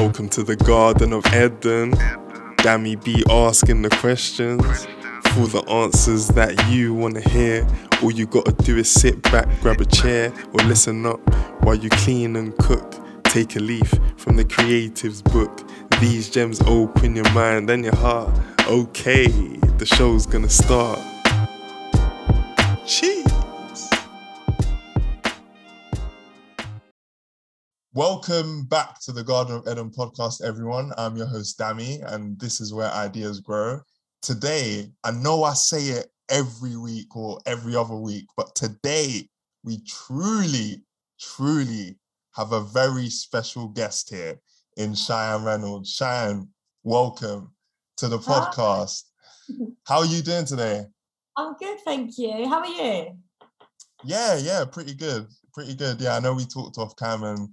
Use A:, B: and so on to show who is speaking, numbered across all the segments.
A: Welcome to the Garden of Eden. Dammy be asking the questions. For the answers that you wanna hear, all you gotta do is sit back, grab a chair, or listen up while you clean and cook. Take a leaf from the creative's book. These gems open your mind and your heart. Okay, the show's gonna start. Cheese. Welcome back to the Garden of Eden podcast, everyone. I'm your host, Dammy, and this is where ideas grow. Today, I know I say it every week or every other week, but today we truly, truly have a very special guest here in Cheyenne Reynolds. Cheyenne, welcome to the podcast. How are you doing today?
B: I'm good, thank you. How are you?
A: Yeah, yeah, pretty good. Pretty good. Yeah, I know we talked off cam and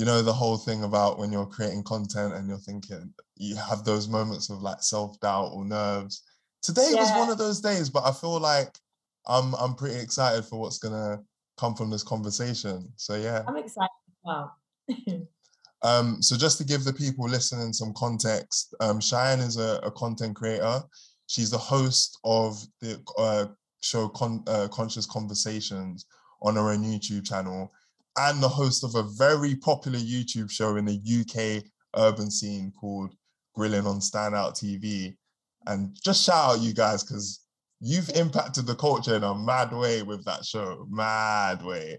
A: you know the whole thing about when you're creating content and you're thinking you have those moments of like self-doubt or nerves. Today yeah. was one of those days but i feel like i'm i'm pretty excited for what's gonna come from this conversation. So yeah.
B: I'm excited wow
A: um so just to give the people listening some context um cheyenne is a, a content creator. She's the host of the uh, show Con- uh, conscious conversations on her own youtube channel and the host of a very popular YouTube show in the UK urban scene called Grilling on Standout TV. And just shout out you guys because you've impacted the culture in a mad way with that show. Mad way.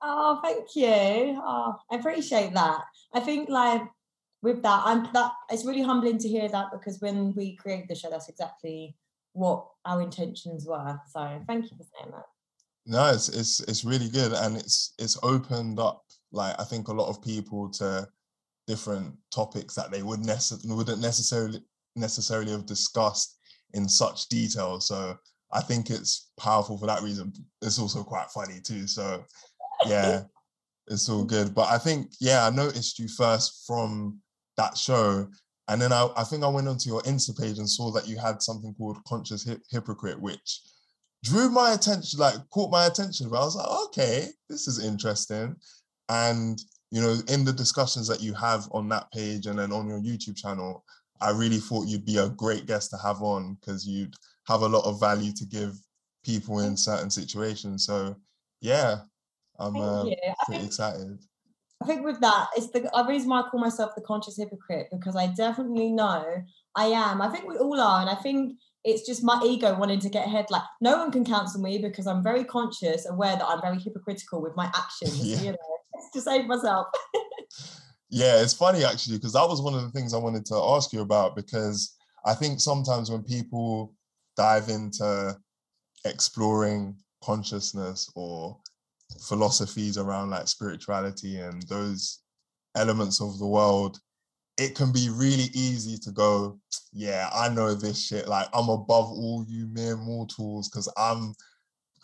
B: Oh, thank you. Oh, I appreciate that. I think like with that, I'm that it's really humbling to hear that because when we created the show, that's exactly what our intentions were. So thank you for saying that.
A: No, it's it's it's really good, and it's it's opened up like I think a lot of people to different topics that they would nece- wouldn't necessarily necessarily have discussed in such detail. So I think it's powerful for that reason. It's also quite funny too. So yeah, it's all good. But I think yeah, I noticed you first from that show, and then I, I think I went onto your Insta page and saw that you had something called Conscious Hip- Hypocrite, which drew my attention, like caught my attention. But I was like, okay, this is interesting. And you know, in the discussions that you have on that page and then on your YouTube channel, I really thought you'd be a great guest to have on because you'd have a lot of value to give people in certain situations. So yeah, I'm uh, pretty think, excited.
B: I think with that, it's the I reason why I call myself the conscious hypocrite because I definitely know I am. I think we all are, and I think it's just my ego wanting to get ahead. Like no one can cancel me because I'm very conscious, aware that I'm very hypocritical with my actions. yeah. You know, to save myself.
A: yeah, it's funny actually because that was one of the things I wanted to ask you about because I think sometimes when people dive into exploring consciousness or philosophies around like spirituality and those elements of the world it can be really easy to go, yeah, I know this shit. Like I'm above all you mere mortals because I'm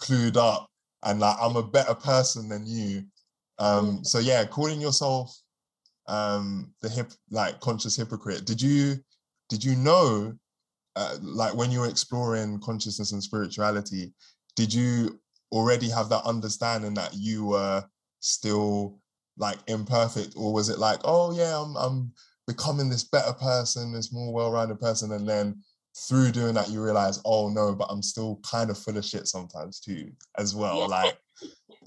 A: clued up and like I'm a better person than you. Um, so yeah, calling yourself um the hip like conscious hypocrite. Did you did you know uh, like when you were exploring consciousness and spirituality, did you already have that understanding that you were still like imperfect, or was it like, oh yeah, I'm I'm becoming this better person, this more well-rounded person, and then through doing that, you realize, oh no, but I'm still kind of full of shit sometimes too, as well. Yeah. Like,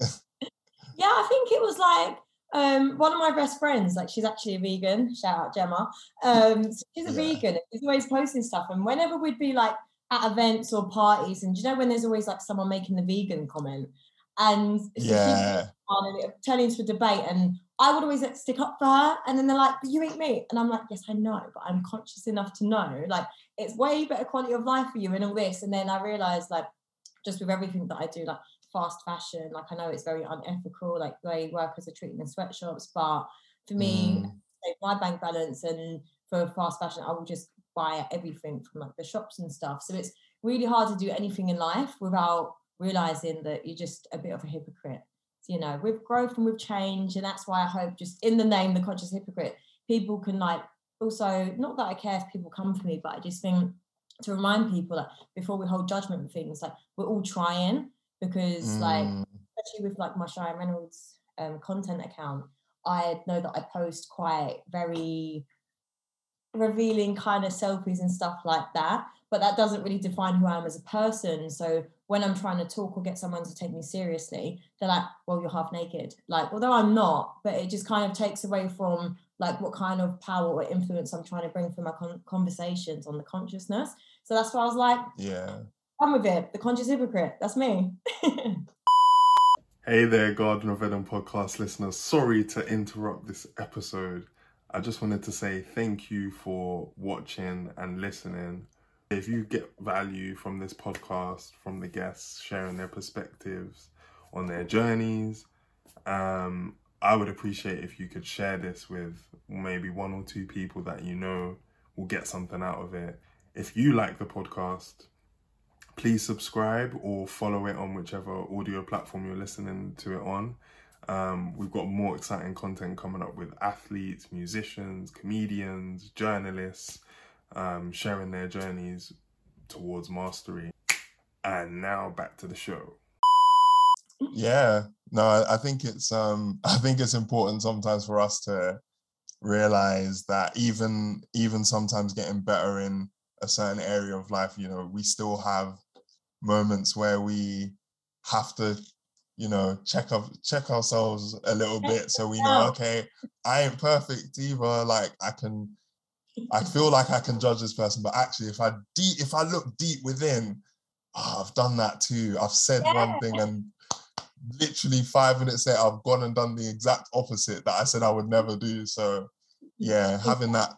B: yeah, I think it was like um, one of my best friends, like she's actually a vegan. Shout out Gemma. Um, so she's a yeah. vegan. She's always posting stuff, and whenever we'd be like at events or parties, and you know when there's always like someone making the vegan comment, and
A: yeah,
B: and it turning into a debate, and I would always like, stick up for her. And then they're like, but you eat meat. And I'm like, yes, I know, but I'm conscious enough to know like it's way better quality of life for you and all this. And then I realized like just with everything that I do, like fast fashion, like I know it's very unethical, like the way workers are treated in sweatshops. But for me, mm. my bank balance and for fast fashion, I will just buy everything from like the shops and stuff. So it's really hard to do anything in life without realizing that you're just a bit of a hypocrite you know, with growth and with change. And that's why I hope just in the name, the conscious hypocrite, people can like also, not that I care if people come for me, but I just think to remind people that before we hold judgment things, like we're all trying because mm. like, especially with like my Cheyenne Reynolds um, content account, I know that I post quite very revealing kind of selfies and stuff like that. But that doesn't really define who I am as a person. So when I'm trying to talk or get someone to take me seriously, they're like, well, you're half naked. Like, although I'm not, but it just kind of takes away from like what kind of power or influence I'm trying to bring from my con- conversations on the consciousness. So that's why I was like,
A: yeah,
B: I'm with it. The conscious hypocrite. That's me.
C: hey there, Garden of Eden podcast listeners. Sorry to interrupt this episode. I just wanted to say thank you for watching and listening. If you get value from this podcast, from the guests sharing their perspectives on their journeys, um, I would appreciate if you could share this with maybe one or two people that you know will get something out of it. If you like the podcast, please subscribe or follow it on whichever audio platform you're listening to it on. Um, we've got more exciting content coming up with athletes, musicians, comedians, journalists, um, sharing their journeys towards mastery. And now back to the show.
A: Yeah, no, I, I think it's um, I think it's important sometimes for us to realize that even even sometimes getting better in a certain area of life, you know, we still have moments where we have to you know check up check ourselves a little bit so we know okay i ain't perfect either like i can I feel like I can judge this person, but actually, if I deep, if I look deep within, oh, I've done that too. I've said yeah. one thing, and literally five minutes later, I've gone and done the exact opposite that I said I would never do. So, yeah, having that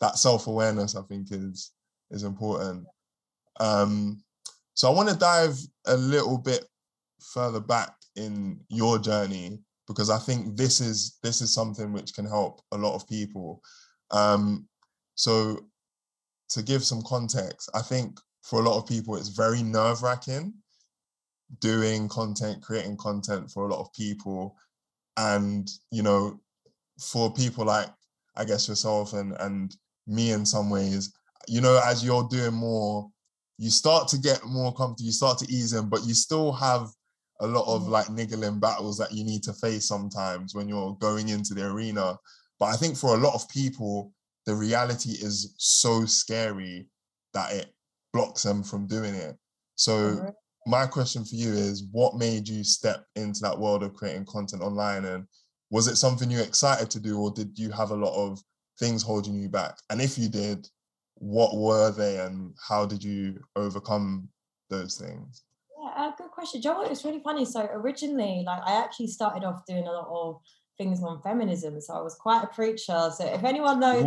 A: that self awareness, I think, is is important. Um, so I want to dive a little bit further back in your journey because I think this is this is something which can help a lot of people. Um, so, to give some context, I think for a lot of people, it's very nerve wracking doing content, creating content for a lot of people. And, you know, for people like, I guess, yourself and, and me in some ways, you know, as you're doing more, you start to get more comfortable, you start to ease in, but you still have a lot of mm. like niggling battles that you need to face sometimes when you're going into the arena. But I think for a lot of people, the reality is so scary that it blocks them from doing it. So my question for you is what made you step into that world of creating content online and was it something you're excited to do or did you have a lot of things holding you back? And if you did, what were they and how did you overcome those things?
B: Yeah, uh, good question. Joe, it's really funny. So originally, like I actually started off doing a lot of things on feminism. So I was quite a preacher. So if anyone knows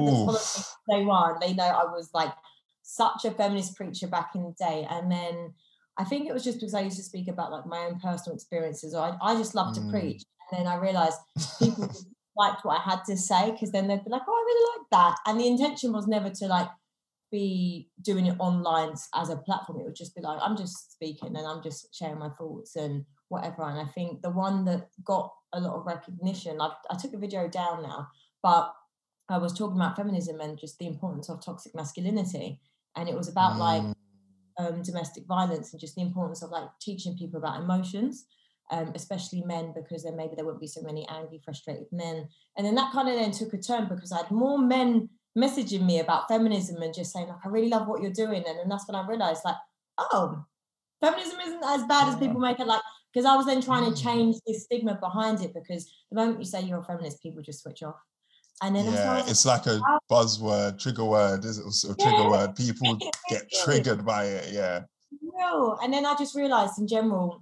B: the day one, they know I was like such a feminist preacher back in the day. And then I think it was just because I used to speak about like my own personal experiences. Or I, I just love mm. to preach. And then I realized people liked what I had to say because then they'd be like, oh, I really like that. And the intention was never to like be doing it online as a platform. It would just be like, I'm just speaking and I'm just sharing my thoughts and whatever. And I think the one that got a lot of recognition, I, I took the video down now, but I was talking about feminism and just the importance of toxic masculinity. And it was about mm. like um, domestic violence and just the importance of like teaching people about emotions. Um, especially men, because then maybe there wouldn't be so many angry, frustrated men. And then that kind of then took a turn because I had more men messaging me about feminism and just saying like, I really love what you're doing. And then that's when I realized like, oh, feminism isn't as bad as people make it. Like, because I was then trying to mm. change this stigma behind it because the moment you say you're a feminist, people just switch off.
A: And then yeah, it's like a buzzword, trigger word, is it a trigger word? People get triggered by it, yeah.
B: No, and then I just realized in general,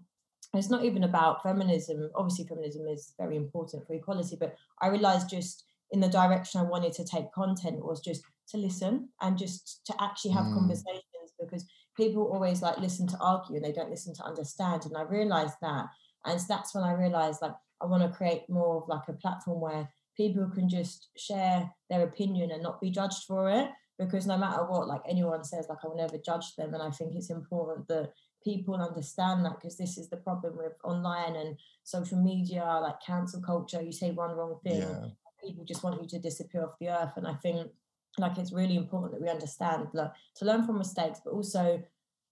B: it's not even about feminism. Obviously, feminism is very important for equality, but I realized just in the direction I wanted to take content was just to listen and just to actually have mm. conversations because people always like listen to argue and they don't listen to understand. And I realized that. And so that's when I realized like I want to create more of like a platform where people can just share their opinion and not be judged for it. Because no matter what, like anyone says, like I will never judge them. And I think it's important that people understand that because this is the problem with online and social media, like cancel culture. You say one wrong thing, yeah. people just want you to disappear off the earth. And I think like it's really important that we understand like to learn from mistakes but also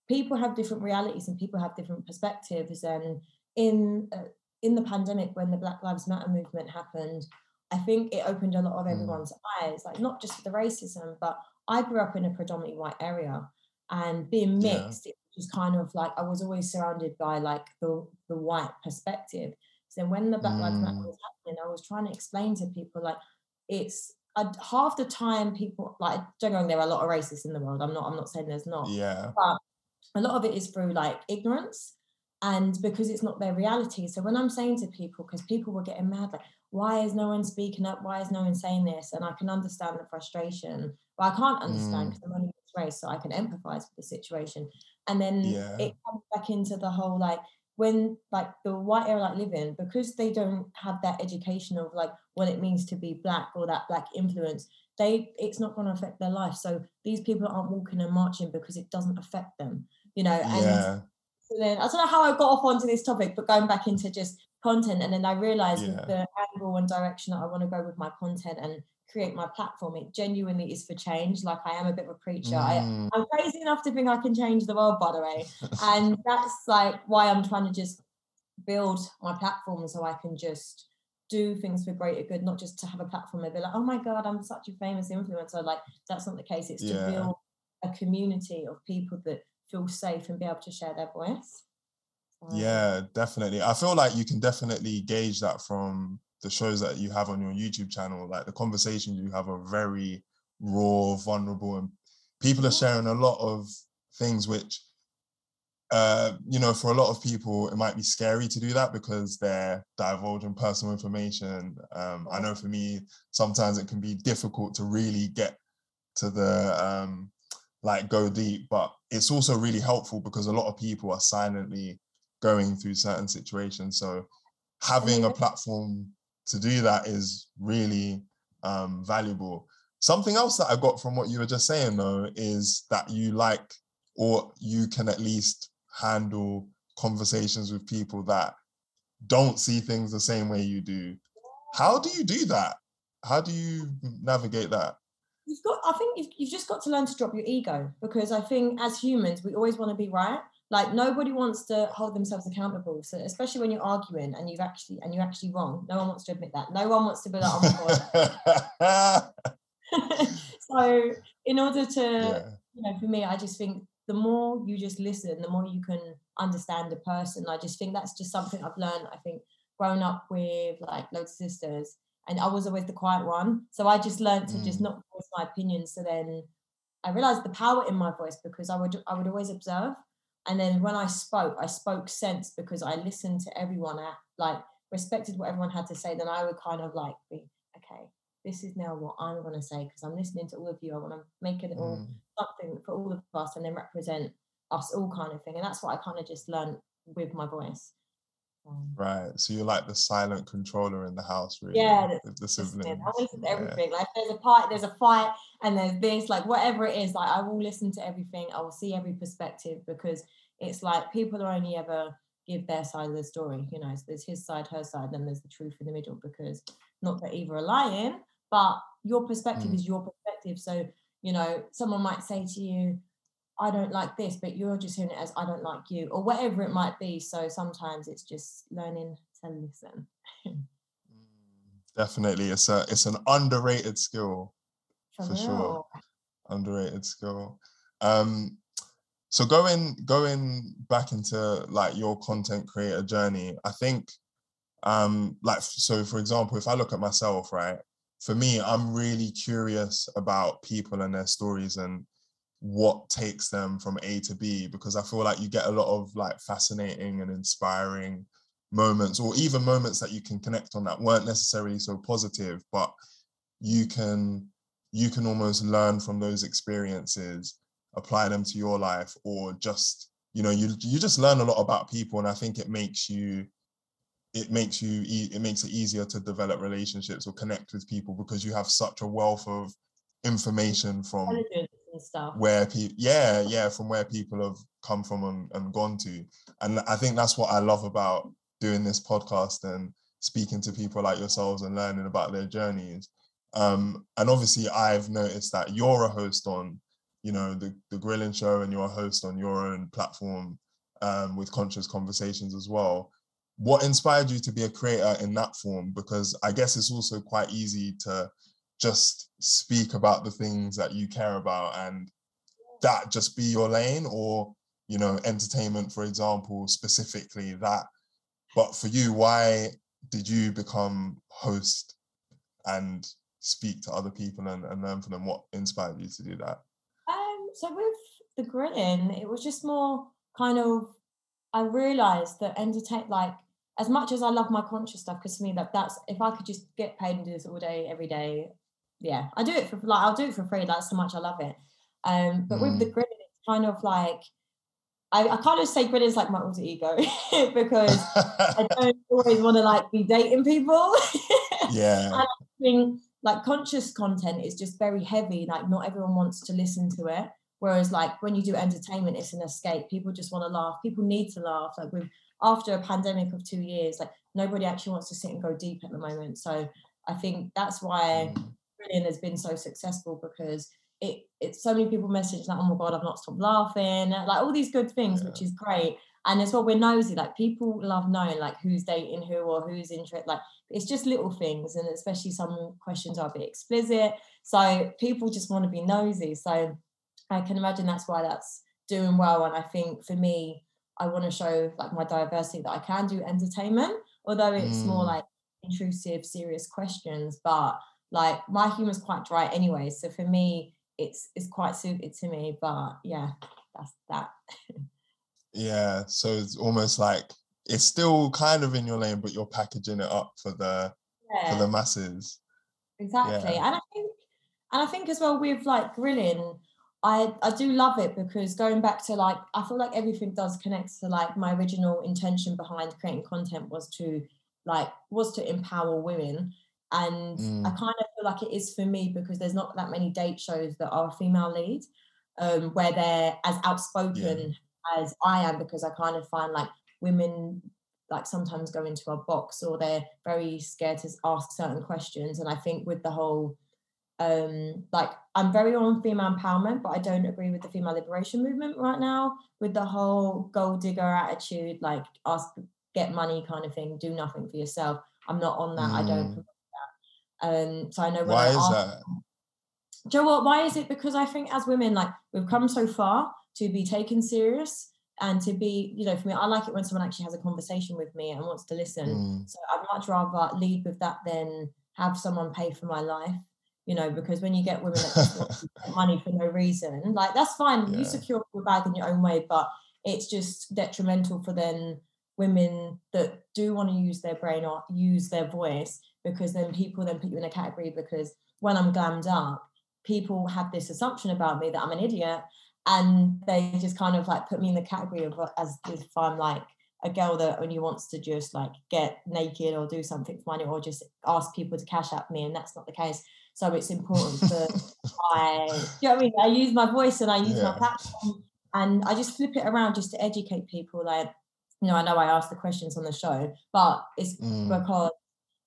B: people have different realities and people have different perspectives and in uh, in the pandemic when the black lives matter movement happened i think it opened a lot of
A: Mm.
B: everyone's eyes, like not just for the racism, but I grew up in a predominantly white area and being
A: Yeah.
B: mixed, it was kind of like I was always surrounded by like the the white perspective. So when the Black Lives Matter
A: Mm.
B: was happening, I was trying to explain to people like it's uh, half the time people like don't get wrong, there are a lot of racists in the world. I'm not I'm not saying there's not
A: Yeah.
B: But a lot of it is through like ignorance and because it's not their reality. So when I'm saying to people, because people were getting mad, like, why is no one speaking up? Why is no one saying this? And I can understand the frustration, but I can't understand
A: Mm.
B: because I'm only race, so I can empathize with the situation. And then
A: Yeah.
B: it comes back into the whole like when like the white area like live in, because they don't have that education of like what it means to be black or that black influence, they it's not going to affect their life. So these people aren't walking and marching because it doesn't affect them, you know. And
A: Yeah.
B: so then I don't know how I got off onto this topic, but going back into just content, and then I realized
A: Yeah.
B: the angle and direction that I want to go with my content and create my platform, it genuinely is for change. Like I am a bit of a preacher. I,
A: Mm.
B: I'm crazy enough to think I can change the world, by the way, and that's like why I'm trying to just build my platform so I can just do things for greater good, not just to have a platform and be like, oh my god, I'm such a famous influencer. Like that's not the case. It's
A: Yeah.
B: to build a community of people that feel safe and be able to share their voice. So,
A: Yeah, definitely. I feel like you can definitely gauge that from the shows that you have on your YouTube channel. Like the conversations you have are very raw, vulnerable, and people are
B: Mhm.
A: sharing a lot of things which, uh, you know, for a lot of people, it might be scary to do that because they're divulging personal information. Um, I know for me, sometimes it can be difficult to really get to the um, like go deep, but it's also really helpful because a lot of people are silently going through certain situations. So having a platform to do that is really um, valuable. Something else that I got from what you were just saying though is that you like or you can at least handle conversations with people that don't see things the same way you do. How do you do that? How do you navigate that?
B: You've got, I think you've, you've just got to learn to drop your ego because I think as humans, we always want to be right. Like nobody wants to hold themselves accountable. So especially when you're arguing and you've actually and you're actually wrong. No one wants to admit that. No one wants to be like, oh my god. so in order to
A: yeah.
B: you know, for me, I just think the more you just listen, the more you can understand a person. I just think that's just something I've learned. I think growing up with like loads of sisters, and I was always the quiet one. So I just learned to just
A: Mm.
B: not voice my opinion. So then I realized the power in my voice because I would I would always observe. And then when I spoke, I spoke sense because I listened to everyone, I, like respected what everyone had to say. Then I would kind of like be, okay, this is now what I'm going to say because I'm listening to all of you. I want to make it all
A: Mm.
B: something for all of us and then represent us all kind of thing. And that's what I kind of just learned with my voice. Um,
A: Right. So you're like the silent controller in the house, really.
B: Yeah, the-
A: the siblings.
B: I listen to
A: Yeah.
B: everything. Like there's a fight, there's a fight, and there's this, like whatever it is, like I will listen to everything. I will see every perspective because it's like people are only ever give their side of the story. You know, so there's his side, her side, then there's the truth in the middle. Because not that either are lying, but your perspective
A: Mm.
B: is your perspective. So you know, someone might say to you, I don't like this, but you're just hearing it as I don't like you, or whatever it might be. So sometimes it's just learning to listen.
A: Mm, Definitely. It's a it's an underrated skill.
B: For,
A: For sure. Underrated skill. Um so going going back into like your content creator journey, I think um like so for example, if I look at myself, right, for me, I'm really curious about people and their stories and what takes them from A to B because I feel like you get a lot of like fascinating and inspiring moments or even moments that you can connect on that weren't necessarily so positive but you can you can almost learn from those experiences apply them to your life or just you know you you just learn a lot about people and I think it makes you it makes you it makes it easier to develop relationships or connect with people because you have such a wealth of information from
B: and stuff.
A: where people yeah yeah from where people have come from and, and gone to and i think that's what i love about doing this podcast and speaking to people like yourselves and learning about their journeys um and obviously i've noticed that you're a host on you know the the grilling show and you're a host on your own platform um with conscious conversations as well what inspired you to be a creator in that form? Because I guess it's also quite easy to just speak about the things that you care about and that just be your lane or you know entertainment for example specifically that. But for you why did you become host and speak to other people and, and learn from them? What inspired you to do that?
B: Um so with the grilling it was just more kind of i realized that entertain like as much as i love my conscious stuff because to me that that's if i could just get paid and do this all day every day yeah i do it for like i'll do it for free that's so much i love it um but mm. with the mm. grilling it's kind of like I, I kind of say grilling is like my alter ego because I don't always want to like be dating people.
A: yeah.
B: and I think like conscious content is just very heavy. Like not everyone wants to listen to it. Whereas like when you do entertainment, it's an escape. People just want to laugh. People need to laugh. Like with after a pandemic of two years, like nobody actually wants to sit and go deep at the moment. So I think that's why mm. Grilling has been so successful because it it's so many people message like, oh my god, I've not stopped laughing, like all these good things, yeah. which is great. And as well, we're nosy. Like people love knowing like who's dating who or who's interested. Like it's just little things, and especially some questions are a bit explicit. So people just want to be nosy. So I can imagine that's why that's doing well. And I think for me, I want to show like my diversity that I can do entertainment, although it's mm. more like intrusive, serious questions. But like my humor's quite dry anyway. So for me, it's it's quite suited to me. But yeah, that's that.
A: yeah, so it's almost like it's still kind of in your lane, but you're packaging it up for the yeah. for the masses.
B: Exactly, yeah. and I think and I think as well with like grilling. I, I do love it because going back to like I feel like everything does connect to like my original intention behind creating content was to like was to empower women and mm. I kind of feel like it is for me because there's not that many date shows that are female lead, um, where they're as outspoken yeah. as I am because I kind of find like women like sometimes go into a box or they're very scared to ask certain questions. And I think with the whole um like I'm very on female empowerment, but I don't agree with the female liberation movement right now with the whole gold digger attitude, like ask get money kind of thing, do nothing for yourself. I'm not on that. Mm. I don't mm. Um, so I know
A: why I is ask, that?
B: Do you know what? Why is it? Because I think as women, like we've come so far to be taken serious and to be, you know, for me, I like it when someone actually has a conversation with me and wants to listen. Mm. So I'd much rather lead with that than have someone pay for my life. You know, because when you get women that money for no reason, like that's fine. Yeah. You secure your bag in your own way, but it's just detrimental for then women that do want to use their brain or use their voice because then people then put you in a category because when I'm glammed up, people have this assumption about me that I'm an idiot and they just kind of like put me in the category of as if I'm like a girl that only wants to just like get naked or do something for money or just ask people to cash at me and that's not the case so it's important that I you know I mean I use my voice and I use yeah. my platform and I just flip it around just to educate people like you know I know I ask the questions on the show but it's mm. because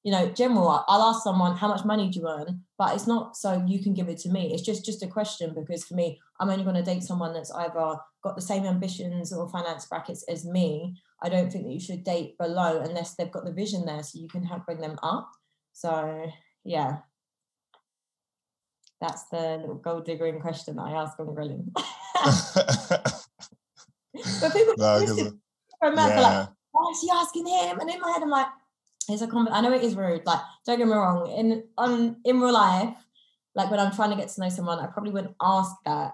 B: you know, general, I'll ask someone how much money do you earn, but it's not so you can give it to me. It's just just a question because for me, I'm only going to date someone that's either got the same ambitions or finance brackets as me. I don't think that you should date below unless they've got the vision there, so you can help bring them up. So yeah, that's the little gold diggering question that I ask on grilling. but people, no, remember, yeah. like, why is she asking him? And in my head, I'm like, it's a comment. I know it is rude. Like, don't get me wrong. In on in real life, like when I'm trying to get to know someone, I probably wouldn't ask that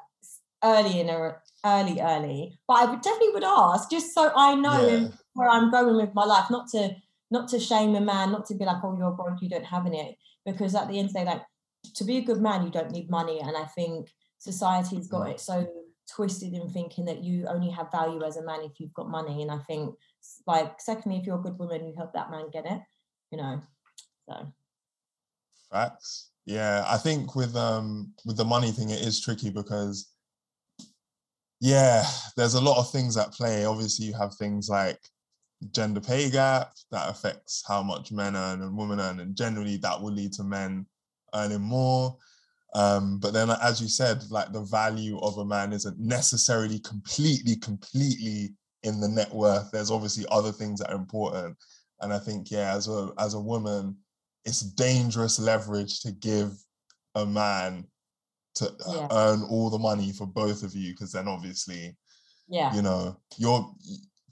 B: early in a early early, but I would definitely would ask just so I know yeah. where I'm going with my life. Not to not to shame a man, not to be like, oh, you're broke, you don't have any. Because at the end of the day, like to be a good man, you don't need money. And I think society's got it so twisted in thinking that you only have value as a man if you've got money. And I think like secondly if you're a good woman you help that man get it you know so.
A: Facts. Yeah i think with um with the money thing it is tricky because yeah there's a lot of things at play. Obviously you have things like gender pay gap that affects how much men earn and women earn and generally that will lead to men earning more um, but then as you said like the value of a man isn't necessarily completely completely in the net worth. There's obviously other things that are important. And I think, yeah, as a as a woman, it's dangerous leverage to give a man to
B: Yeah.
A: earn all the money for both of you, because then obviously,
B: Yeah.
A: you know, you're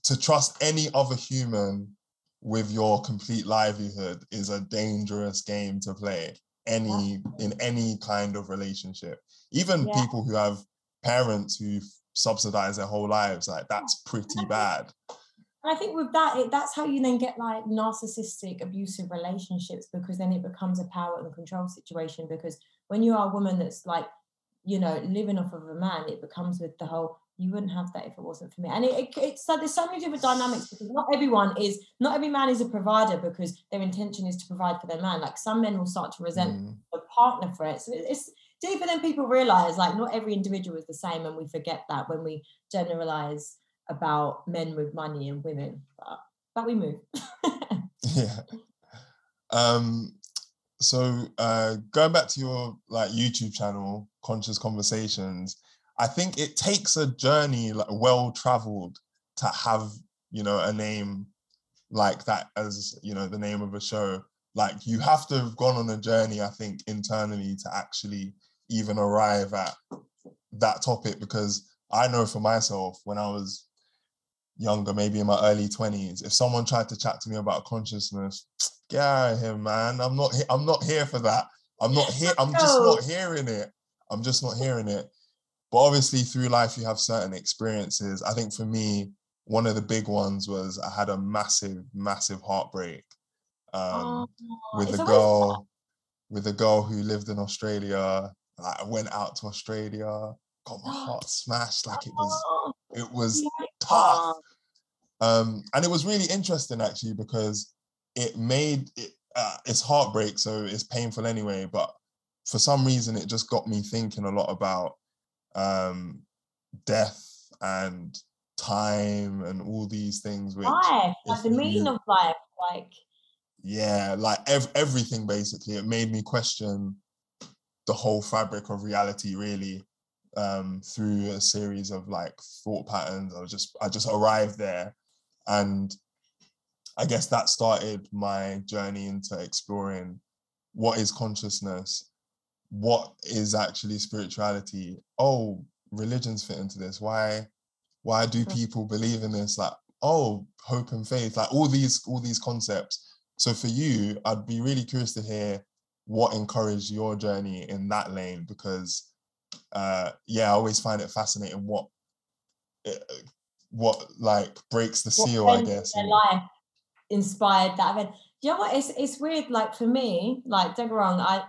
A: to trust any other human with your complete livelihood is a dangerous game to play any in any kind of relationship even
B: Yeah.
A: people who have parents who subsidize their whole lives like that's pretty bad
B: And I think with that, it, that's how you then get like narcissistic, abusive relationships because then it becomes a power and control situation. Because when you are a woman that's like, you know, living off of a man, it becomes with the whole, you wouldn't have that if it wasn't for me. And it, it, it's like there's so many different dynamics because not everyone is, not every man is a provider because their intention is to provide for their man. Like some men will start to resent
A: Mm,
B: a partner for it. So it- it's deeper than people realize. Like not every individual is the same, and we forget that when we generalize about men with money and women. But but we move.
A: yeah um so uh going back to your like youtube channel conscious conversations i think it takes a journey like well traveled to have you know a name like that as you know the name of a show. Like you have to have gone on a journey i think internally to actually even arrive at that topic because i know for myself when i was younger maybe in my early 20s if someone tried to chat to me about consciousness get out of here man. I'm not i'm not here for that. I'm not here i'm just not hearing it. I'm just not hearing it but obviously through life you have certain experiences. I think for me one of the big ones was i had a massive massive heartbreak um, with a girl with a girl who lived in australia. Like i went out to australia got my heart smashed like it was
B: Oh,
A: it was tough. Um and it was really interesting actually because it made it uh, it's heartbreak so it's painful anyway but for some reason it just got me thinking a lot about um death and time and all these things which
B: life, like the meaning
A: you-
B: of life, like
A: yeah like ev- everything basically. It made me question the whole fabric of reality really um through a series of like thought patterns. I was just i just arrived there and i guess that started my journey into exploring what is consciousness what is actually spirituality oh religions fit into this why why do
B: Mm.
A: people believe in this like oh hope and faith like all these all these concepts so for you i'd be really curious to hear what encouraged your journey in that lane because uh yeah i always find it fascinating what it, what like breaks the seal i guess
B: their life inspired that event. You know what? It's it's weird. Like for me, like don't get me wrong, I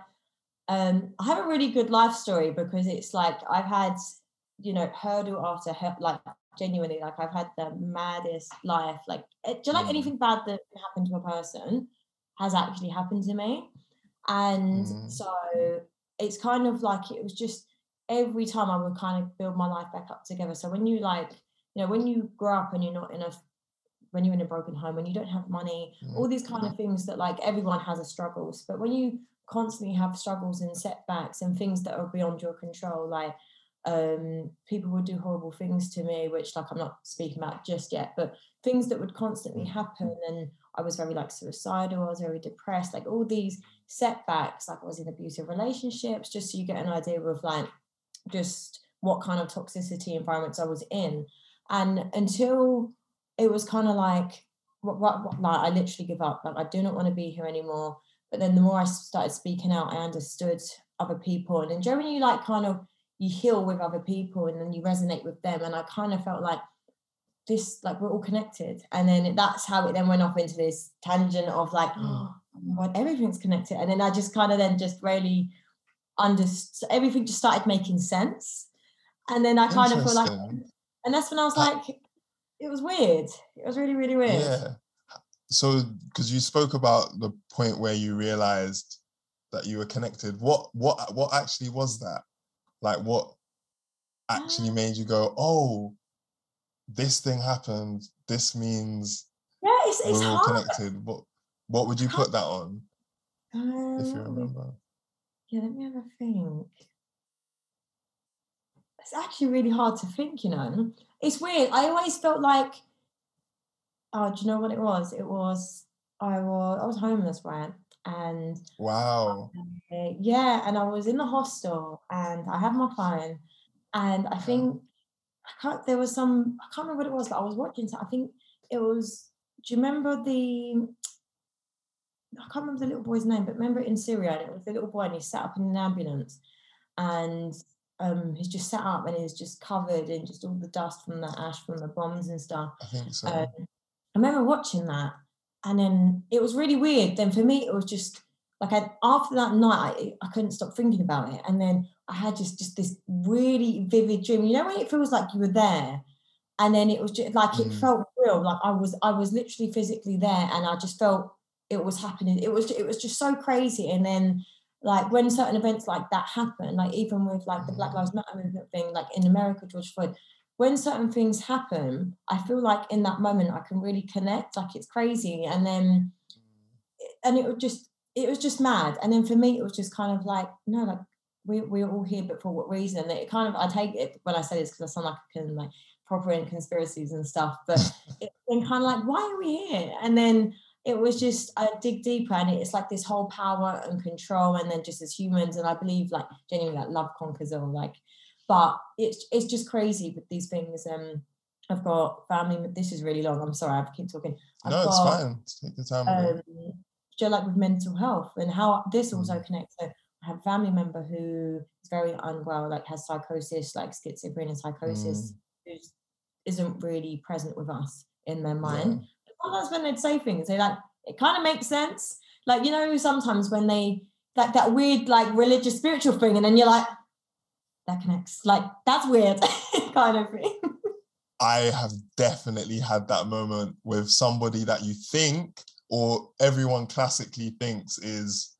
B: um I have a really good life story because it's like I've had you know hurdle after hur- like genuinely like I've had the maddest life. Like do you like
A: Mm.
B: anything bad that can happen to a person has actually happened to me, and
A: Mm.
B: so it's kind of like it was just every time I would kind of build my life back up together. So when you like you know when you grow up and you're not in a when you're in a broken home, when you don't have money,
A: Mm.
B: all these kind of things that like everyone has a struggles. But when you constantly have struggles and setbacks and things that are beyond your control, like um people would do horrible things to me, which like I'm not speaking about just yet, but things that would constantly
A: Mm.
B: happen and I was very like suicidal, I was very depressed, like all these setbacks, like I was in abusive relationships, just so you get an idea of like just what kind of toxicity environments I was in. And until it was kind of like, what, what, what, like I literally give up. Like I do not want to be here anymore. But then the more I started speaking out, I understood other people. And then when you like kind of you heal with other people and then you resonate with them. And I kind of felt like this, like we're all connected. And then that's how it then went off into this tangent of like, oh my God, everything's connected. And then I just kind of then just really understood everything just started making sense. And then I kind of feel like and that's when I was
A: uh
B: like, it was weird. It was really, really weird.
A: Yeah. So, because you spoke about the point where you realized that you were connected, what what what actually was that? Like, what actually
B: Ah.
A: made you go, "Oh, this thing happened. This means
B: Yeah, it's, it's
A: we're all
B: hard.
A: connected." What what would you put that on,
B: Um,
A: if you
B: be-
A: remember?
B: Yeah, let me have a think. It's actually really hard to think, you know. It's weird. I always felt like oh, do you know what it was? It was I was I was homeless, right? And
A: Wow.
B: uh, yeah, and I was in the hostel and I had my phone and I think I can't there was some I can't remember what it was, but I was watching I think it was do you remember the I can't remember the little boy's name, but remember in Syria, and it was the little boy and he sat up in an ambulance and um he's just sat up and he's just covered in just all the dust from the ash from the bombs and stuff.
A: I think so.
B: Um, I remember watching that, and then it was really weird. Then for me, it was just like I, after that night, I, I couldn't stop thinking about it, and then I had just just this really vivid dream. You know when it feels like you were there, and then it was just like it
A: Mm.
B: felt real. Like I was I was literally physically there, and I just felt it was happening. It was it was just so crazy, and then. Like when certain events like that happen, like even with like the Black
A: Mm.
B: Lives Matter movement thing, like in America, George Floyd, when certain things happen, I feel like in that moment I can really connect. Like it's crazy, and then and it was just it was just mad. And then for me, it was just kind of like no, like we we're all here, but for what reason? And it kind of I take it when I say this because I sound like I can like proper in conspiracies and stuff, but it's been kind of like why are we here? And then it was just I dig deeper, and it's like this whole power and control, and then just as humans, and I believe like genuinely like love conquers all, like but it's it's just crazy with these things. Um, I've got family. This is really long. I'm sorry, I keep talking. I've
A: no, it's
B: got,
A: fine. Take your time.
B: Um, so like with mental health and how this also
A: Mm.
B: connects. So I have a family member who is very unwell, like has psychosis, like schizophrenia psychosis, who isn't really present with us in their mind. But Sometimes when they'd say things, they like it kind of makes sense. Like you know, sometimes when they like that weird like religious spiritual thing, and then you're like, that connects. Like that's weird, kind of thing.
A: I have definitely had that moment with somebody that you think or everyone classically thinks is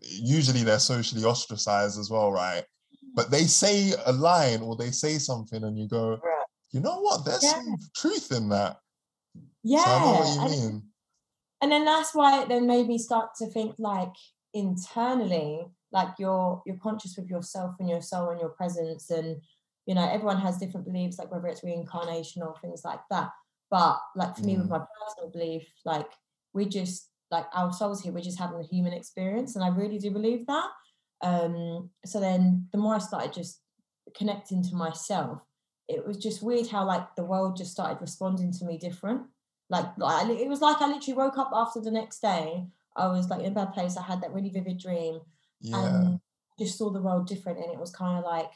A: usually they're socially ostracized as well, right? Mm-hmm. But they say a line or they say something and you go,
B: Right.
A: you know what? There's
B: Yeah.
A: some truth in that.
B: Yeah,
A: So I know what you
B: and-
A: mean.
B: and then that's why it then made me start to think like internally like you're you're conscious with yourself and your soul and your presence and you know everyone has different beliefs like whether it's reincarnation or things like that but like for me with
A: Mm.
B: my personal belief like we just like our souls here we're just having a human experience and i really do believe that um so then the more i started just connecting to myself it was just weird how like the world just started responding to me different like, like it was like I literally woke up after the next day. I was like in a bad place. I had that really vivid dream
A: Yeah.
B: and just saw the world different. And it was kind of like,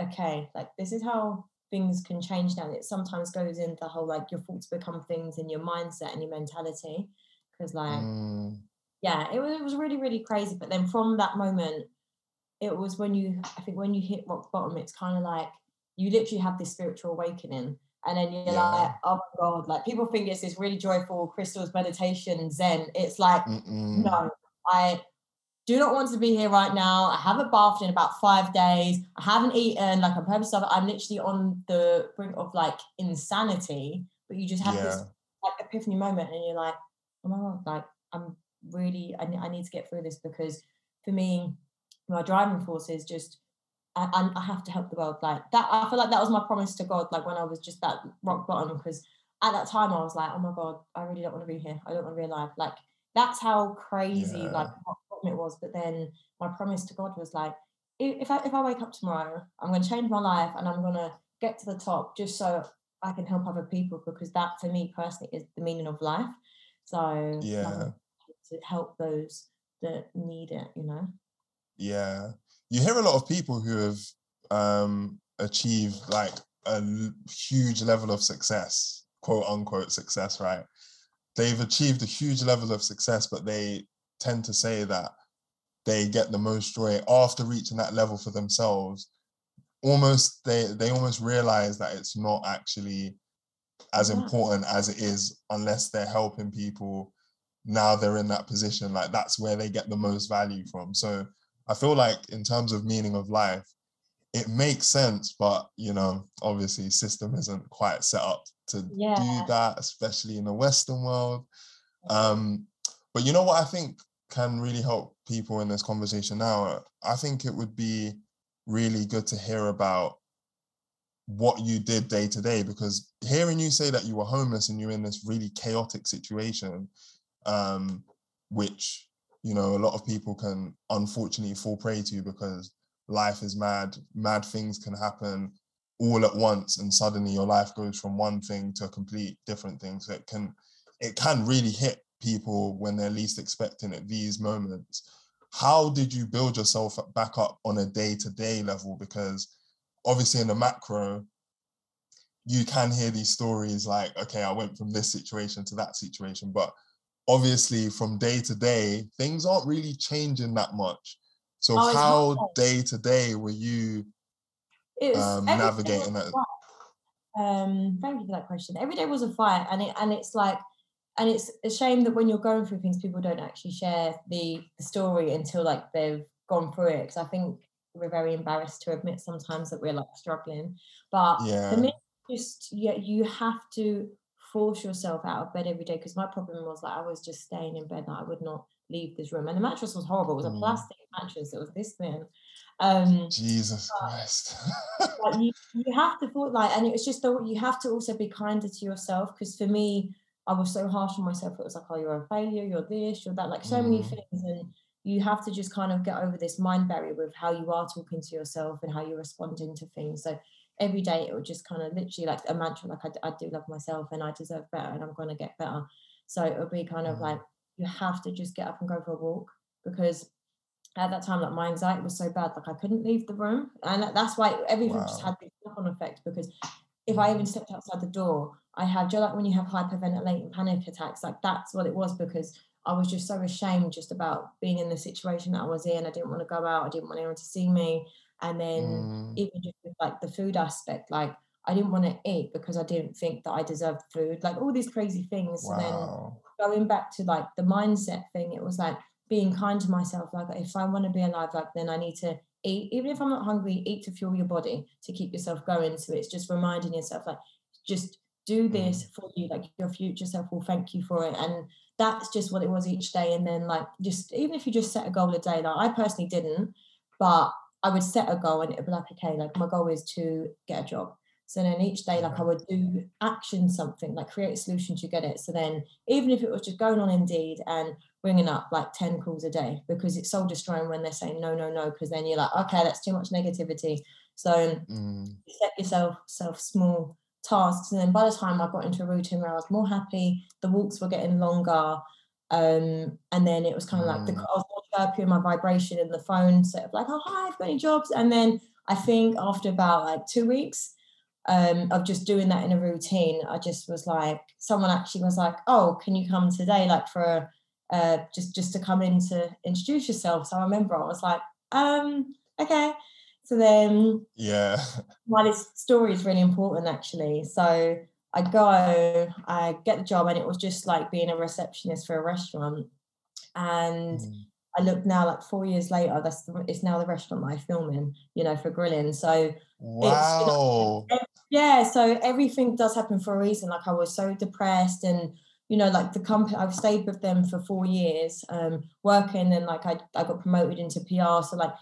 B: okay, like this is how things can change now. It sometimes goes into the whole like your thoughts become things and your mindset and your mentality. Because like
A: Mm,
B: yeah, it was it was really really crazy. But then from that moment, it was when you I think when you hit rock bottom, it's kind of like you literally have this spiritual awakening, and then you're
A: Yeah.
B: like, oh my god, like people think it's this really joyful crystals meditation zen. It's like
A: mm-mm.
B: no, I do not want to be here right now. I haven't bathed in about five days. I haven't eaten. Like I'm purpose of I'm literally on the brink of like insanity. But you just have this like epiphany moment and you're like oh my god like i'm really I, I need to get through this because for me my driving force is just I, I- I have to help the world like that i feel like that was my promise to god like when i was just that rock bottom because at that time i was like oh my god i really don't want to be here i don't want to be alive like that's how crazy
A: Yeah.
B: like bottom it was but then my promise to god was like if I, if I wake up tomorrow i'm going to change my life and i'm going to get to the top just so I can help other people because that for me personally is the meaning of life. So
A: Yeah.
B: to help those that need it, you know.
A: Yeah. You hear a lot of people who have um, achieved like a huge level of success, quote unquote success, right? They've achieved a huge level of success, but they tend to say that they get the most joy after reaching that level for themselves. Almost they they almost realize that it's not actually as important as it is unless they're helping people. Now they're in that position like that's where they get the most value from. So i feel like in terms of meaning of life it makes sense but you know obviously system isn't quite set up to do that especially in the western world. Um but you know what i think can really help people in this conversation. Now i think it would be really good to hear about what you did day to day because hearing you say that you were homeless and you're in this really chaotic situation um which you know a lot of people can unfortunately fall prey to because life is mad mad things can happen all at once and suddenly your life goes from one thing to a complete different thing. So it can it can really hit people when they're least expecting it these moments how did you build yourself back up on a day-to-day level because obviously in the macro you can hear these stories like okay i went from this situation to that situation but obviously from day to day things aren't really changing that much so
B: Oh,
A: how day to day were you um, navigating that?
B: Um, thank you for that question. Every day was a fight, and it and it's like, and it's a shame that when you're going through things, people don't actually share the, the story until like they've gone through it. Because I think we're very embarrassed to admit sometimes that we're like struggling. But
A: yeah
B: for me, just yeah, you have to force yourself out of bed every day. Because my problem was like I was just staying in bed. Like I would not leave this room, and the mattress was horrible. It was a
A: Mm.
B: plastic mattress. It was this thin. Um,
A: jesus christ
B: like you, you have to thought like and it's just that you have to also be kinder to yourself because for me i was so harsh on myself it was like oh you're a failure you're this you're that like so many
A: Mm.
B: things and you have to just kind of get over this mind barrier with how you are talking to yourself and how you're responding to things so every day it would just kind of literally like a mantra like I do love myself and i deserve better and i'm going to get better so it would be kind of
A: Mm.
B: like you have to just get up and go for a walk because at that time, like my anxiety was so bad, like I couldn't leave the room, and that's why everything just had this knock-on effect. Because if I even stepped outside the door, I had just like when you have hyperventilating panic attacks, like that's what it was. Because I was just so ashamed just about being in the situation that I was in. I didn't want to go out. I didn't want anyone to see me. And then
A: Mm,
B: even just with like the food aspect, like I didn't want to eat because I didn't think that I deserved food. Like all these crazy things. So then going back to like the mindset thing, it was like being kind to myself. Like if I want to be alive, like then I need to eat, even if I'm not hungry, eat to fuel your body to keep yourself going. So it's just reminding yourself, like, just do this for you. Like your future self will thank you for it. And that's just what it was each day. And then like just even if you just set a goal a day, like I personally didn't, but I would set a goal and it'd be like, okay, like my goal is to get a job. So then each day, like I would do action something, like create a solution to get it. So then even if it was just going on Indeed and ringing up like 10 calls a day, because it's soul destroying when they're saying no, no, no, because then you're like, okay, that's too much negativity. So
A: Mm,
B: set yourself self small tasks. And then by the time I got into a routine where I was more happy, the walks were getting longer. Um, and then it was kind of like the
A: Mm.
B: I was more chirpy in my vibration in the phone, sort of like, oh hi, I've got any jobs. And then I think after about like two weeks um, of just doing that in a routine, I just was like, someone actually was like, oh, can you come today, like for uh, just just to come in to introduce yourself? So I remember I was like, um, okay. So then
A: yeah
B: well, this story is really important actually. So I go, I get the job, and it was just like being a receptionist for a restaurant. And
A: Mm,
B: I look now, like four years later, that's the, it's now the restaurant that I film in, you know, for grilling. So
A: wow
B: yeah, so everything does happen for a reason. Like I was so depressed, and you know, like the company, I've stayed with them for four years, um, working, and like I, I got promoted into PR. So like,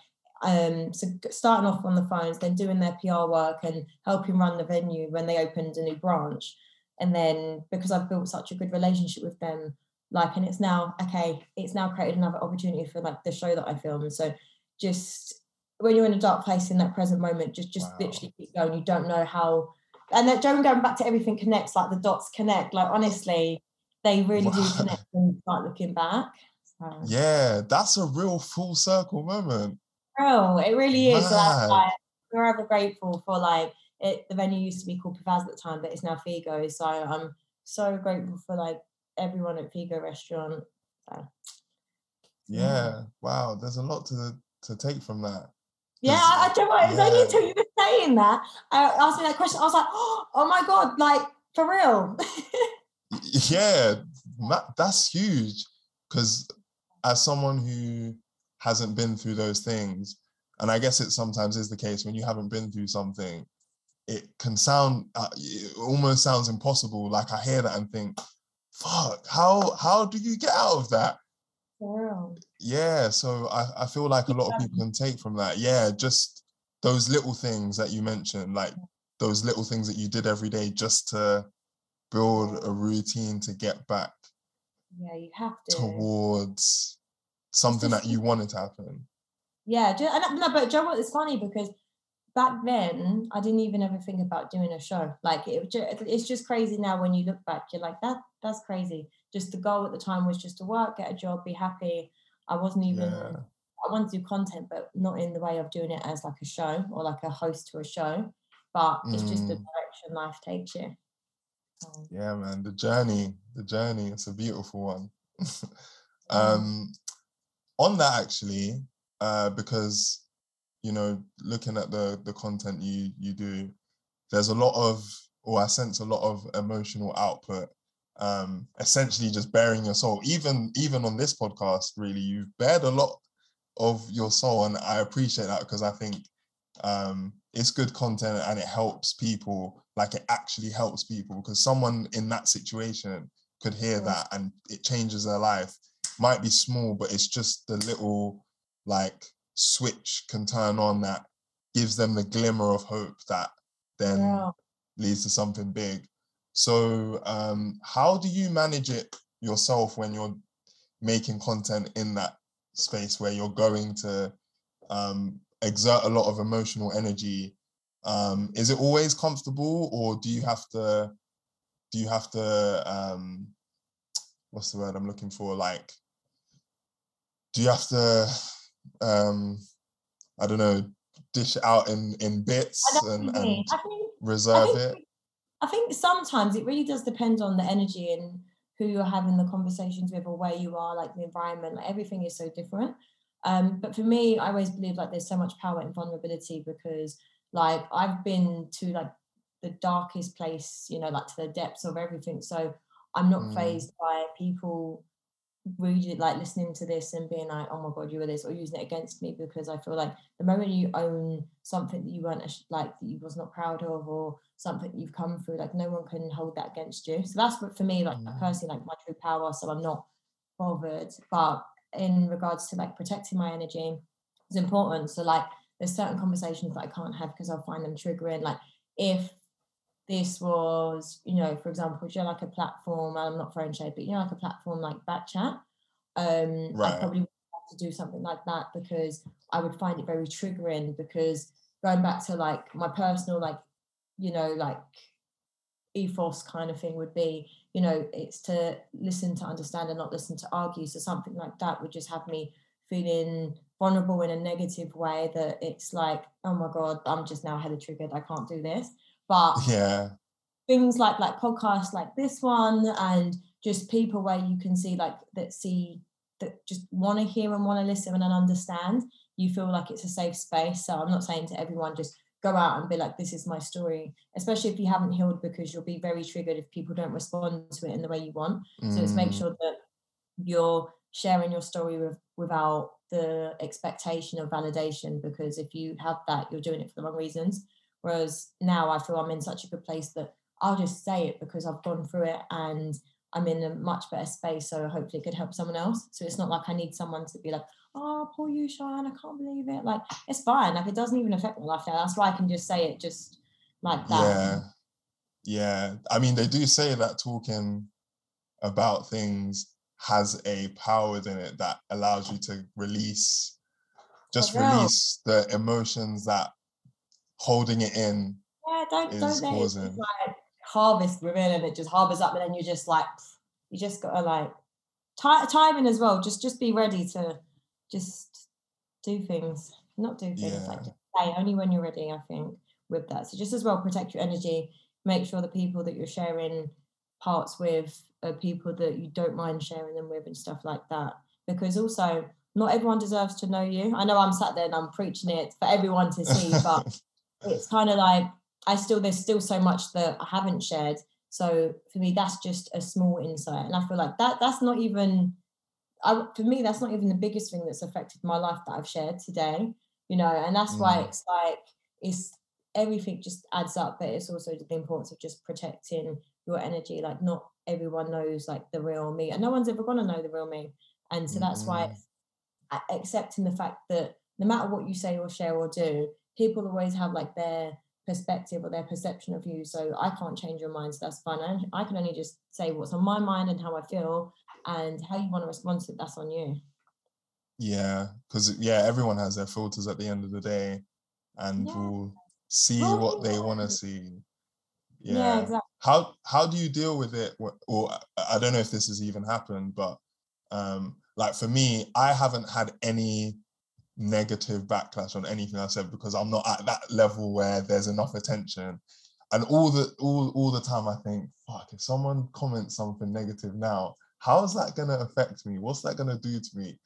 B: um, so starting off on the phones, then doing their PR work and helping run the venue when they opened a new branch, and then because I've built such a good relationship with them, like, and it's now okay, it's now created another opportunity for like the show that I filmed. So just when you're in a dark place in that present moment, just just
A: Wow.
B: literally keep going. You don't know how, and that Joan going back to everything connects, like the dots connect. Like honestly, they really do connect when you start looking back. So,
A: yeah that's a real full circle moment
B: Oh, it really is. So like we're ever grateful for like it. The venue used to be called Pavaz at the time, but it's now Figo. So I'm so grateful for like everyone at Figo Restaurant. So,
A: yeah
B: Yeah.
A: wow there's a lot to to take from that
B: Yeah, I, I don't know. It was only until you were saying that I asked me that question. I was like, oh my god, like for real.
A: Yeah ma- that's huge because as someone who hasn't been through those things. And i guess it sometimes is the case when you haven't been through something it can sound uh, it almost sounds impossible. Like i hear that and think fuck how how do you get out of that? Yeah so i, I feel like a lot of people can take from that. Yeah just those little things that you mentioned like those little things that you did every day just to build a routine to get back
B: Yeah, you have to.
A: towards something that you wanted to happen.
B: Yeah, and, no, but Joe, it's funny because back then I didn't even ever think about doing a show. Like it, it's just crazy now when you look back. You're like that. That's crazy. Just the goal at the time was just to work, get a job, be happy. I wasn't even.
A: Yeah.
B: I wanted to do content, but not in the way of doing it as like a show or like a host to a show. But it's just the
A: Mm.
B: direction life takes you. Um,
A: Yeah, man. The journey, the journey, it's a beautiful one. um, on that actually, uh, because you know, looking at the the content you you do, there's a lot of, or I sense a lot of emotional output. Um, essentially just bearing your soul. Even even on this podcast, really, you've bared a lot of your soul, and I appreciate that because I think um, it's good content and it helps people. Like it actually helps people because someone in that situation could hear
B: Yeah.
A: that and it changes their life. Might be small, but it's just the little like switch can turn on that gives them the glimmer of hope that then
B: yeah.
A: leads to something big. So, um, how do you manage it yourself when you're making content in that space where you're going to um, exert a lot of emotional energy? Um, is it always comfortable, or do you have to? Do you have to? Um, what's the word I'm looking for? Like, do you have to? Um, I don't know. Dish out in in bits
B: I
A: and, and.
B: I think
A: reserve
B: think
A: it.
B: I think sometimes it really does depend on the energy and who you're having the conversations with or where you are, like the environment, like everything is so different. Um, but for me, I always believe like there's so much power in vulnerability because like I've been to like the darkest place, you know, like to the depths of everything. So I'm not
A: Mm.
B: phased by people really like listening to this and being like, oh my god, you were this, or using it against me because I feel like the moment you own something that you weren't like that you was not proud of or something you've come through, like no one can hold that against you. So that's what for me, like
A: Mm.
B: personally, like my true power. So I'm not bothered. But in regards to like protecting my energy, it's important. So like there's certain conversations that I can't have because I'll find them triggering. Like if this was, you know, for example, you know, like a platform, and I'm not throwing shade, but you know, like a platform like Backchat, um,
A: Right.
B: I probably would have to do something like that because I would find it very triggering because going back to like my personal, like, you know, like ethos kind of thing would be, you know, it's to listen to understand and not listen to argue. So something like that would just have me feeling vulnerable in a negative way that it's like, oh my God, I'm just now hella triggered. I can't do this. But
A: Yeah,
B: things like like podcasts like this one and just people where you can see like that see that just want to hear and want to listen and understand you feel like it's a safe space. So i'm not saying to everyone just go out and be like this is my story especially if you haven't healed because you'll be very triggered if people don't respond to it in the way you want. So it's make
A: Mm,
B: sure that you're sharing your story with, without the expectation of validation because if you have that you're doing it for the wrong reasons whereas now i feel i'm in such a good place that i'll just say it because i've gone through it and i'm in a much better space so hopefully it could help someone else. So it's not like i need someone to be like oh poor you Shine, i can't believe it. Like it's fine. Like it doesn't even affect my life now. That's why i can just say it just like that.
A: Yeah, yeah. I mean, they do say that talking about things has a power within it that allows you to release, just release the emotions that holding it in
B: Yeah, don't don't let it like harvest within and it just harbors up and then you're just like you just gotta like ti timing as well. Just just be ready to just do things, not do things like
A: Yeah.
B: just say only when you're ready. I think with that, so just as well protect your energy. Make sure the people that you're sharing parts with are people that you don't mind sharing them with and stuff like that. Because also, not everyone deserves to know you. I know I'm sat there and I'm preaching it for everyone to see, but it's kind of like I still there's still so much that I haven't shared. So for me, that's just a small insight, and I feel like that that's not even. I, for me, that's not even the biggest thing that's affected my life that I've shared today, you know, and that's why
A: Mm.
B: it's like it's everything just adds up, but it's also the importance of just protecting your energy. Like, not everyone knows like the real me, and no one's ever gonna know the real me, and so that's why
A: Mm.
B: it's accepting the fact that no matter what you say or share or do, people always have like their perspective or their perception of you. So I can't change your mind. So that's fine. I, I can only just say what's on my mind and how I feel and how you want to respond to it. That's on you.
A: Yeah, because yeah, everyone has their filters at the end of the day, and
B: Yeah.
A: will see what they want to see.
B: Yeah,
A: Yeah.
B: exactly.
A: How how do you deal with it? Or I- I don't know if this has even happened, but um, like for me, I haven't had any negative backlash on anything I said because I'm not at that level where there's enough attention. And all the all all the time I think, fuck, if someone comments something negative now, how is that gonna affect me? What's that gonna do to me?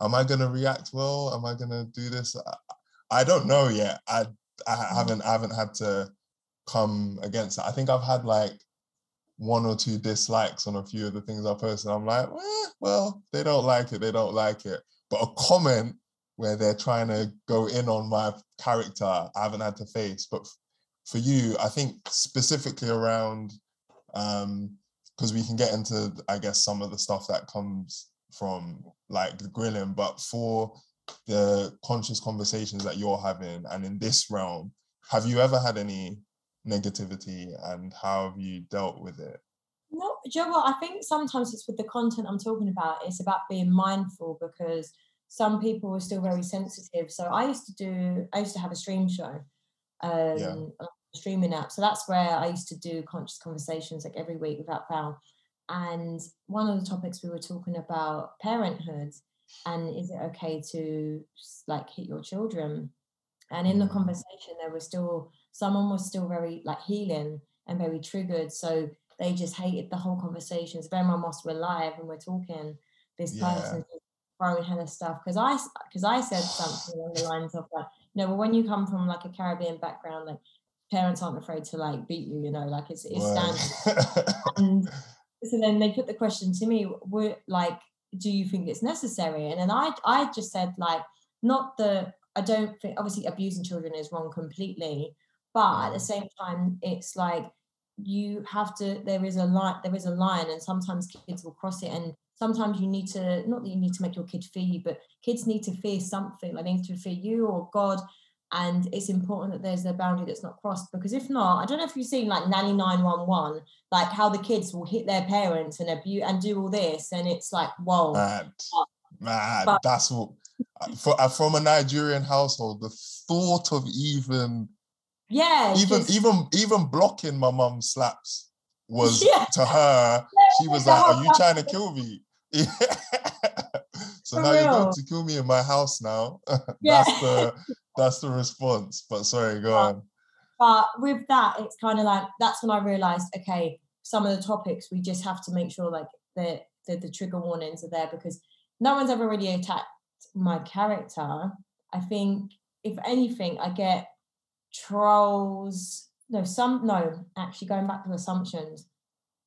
A: Am I gonna react well? Am I gonna do this? I, I don't know yet. I I haven't I haven't had to come against it. I think I've had like one or two dislikes on a few of the things I posted. I'm like, eh, well, they don't like it, they don't like it. But a comment where they're trying to go in on my character, I haven't had to face. But for you, I think specifically around um because we can get into I guess some of the stuff that comes from like the grilling, but for the conscious conversations that you're having and in this realm, have you ever had any negativity and how have you dealt with it?
B: No, do you know? I think sometimes it's with the content I'm talking about. It's about being mindful because some people were still very sensitive. So I used to do, I used to have a stream show, um, a streaming app. So that's where I used to do conscious conversations like every week without fail. And one of the topics we were talking about parenthood and is it okay to like hit your children? And in the
A: Mm.
B: conversation, there was still someone was still very like healing and very triggered. So they just hated the whole conversation. It's very much whilst we're live and we're talking. This
A: Yeah.
B: person throwing hella stuff because I because I said something along the lines of like, no, well, when you come from like a Caribbean background, like parents aren't afraid to like beat you. You know, like it's it's standard. And so then they put the question to me, would like, do you think it's necessary? And then I I just said like, not the I don't think obviously abusing children is wrong completely, but at the
A: Mm.
B: same time, it's like you have to there is a line there is a line and sometimes kids will cross it and sometimes you need to not that you need to make your kid fear you but kids need to fear something. Like they need to fear you or god and it's important that there's a boundary that's not crossed because if not i don't know if you've seen like nanny 911 like how the kids will hit their parents and abuse and do all this and it's like whoa.
A: Mad, mad.
B: But-
A: That's what for uh, from a Nigerian household, the thought of even
B: yeah
A: even even even blocking my mum's slaps was
B: Yeah.
A: to her. She was like, "Are you trying to kill me?" so
B: For
A: now you're going to kill me in my house now.
B: Yeah.
A: that's the that's the response. But sorry, go
B: But-
A: on.
B: but with that it's kind of like that's when i realized okay some of the topics we just have to make sure like the the, the trigger warnings are there because no one's ever really attacked my character i think if anything i get trolls no some no actually going back to assumptions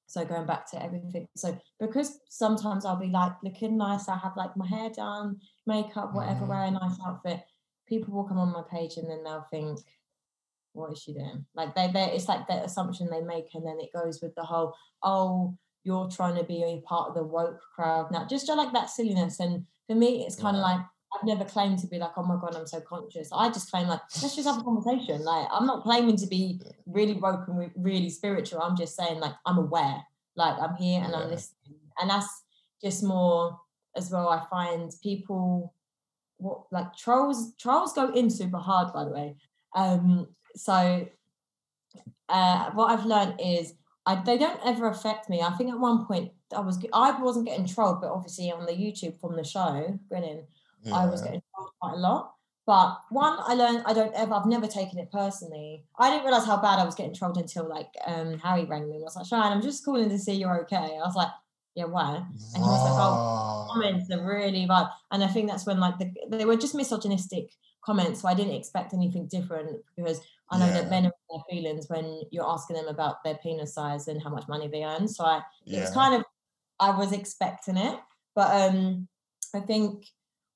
B: so going back to everything so because sometimes i'll be like looking nice i have like my hair done makeup whatever
A: Mhm.
B: wear a nice outfit people will come on my page and then they'll think what is she doing? Like they, they, it's like that assumption they make, and then it goes with the whole, oh, you're trying to be a part of the woke crowd now, just like that silliness. And for me, it's kind of
A: Yeah.
B: like I've never claimed to be like, oh my god, I'm so conscious. I just claim like, let's just have a conversation. Like I'm not claiming to be really woke and really spiritual. I'm just saying like I'm aware, like I'm here and I'm listening, and that's just more as well. I find people what like trolls trolls go in super hard by the way um so uh what i've learned is I, they don't ever affect me i think at one point i was i wasn't getting trolled but obviously on the youtube from the show grilling i was getting trolled quite a lot but one i learned i don't ever i've never taken it personally i didn't realize how bad i was getting trolled until like um harry rang me and was like Shine, i'm just calling to see you're okay i was like yeah why And he was like,
A: oh,
B: comments are really bad. And I think that's when like the, they were just misogynistic comments. So I didn't expect anything different because I know
A: Yeah.
B: that men are in their feelings when you're asking them about their penis size and how much money they earn. So I it was kind of I was expecting it. But um I think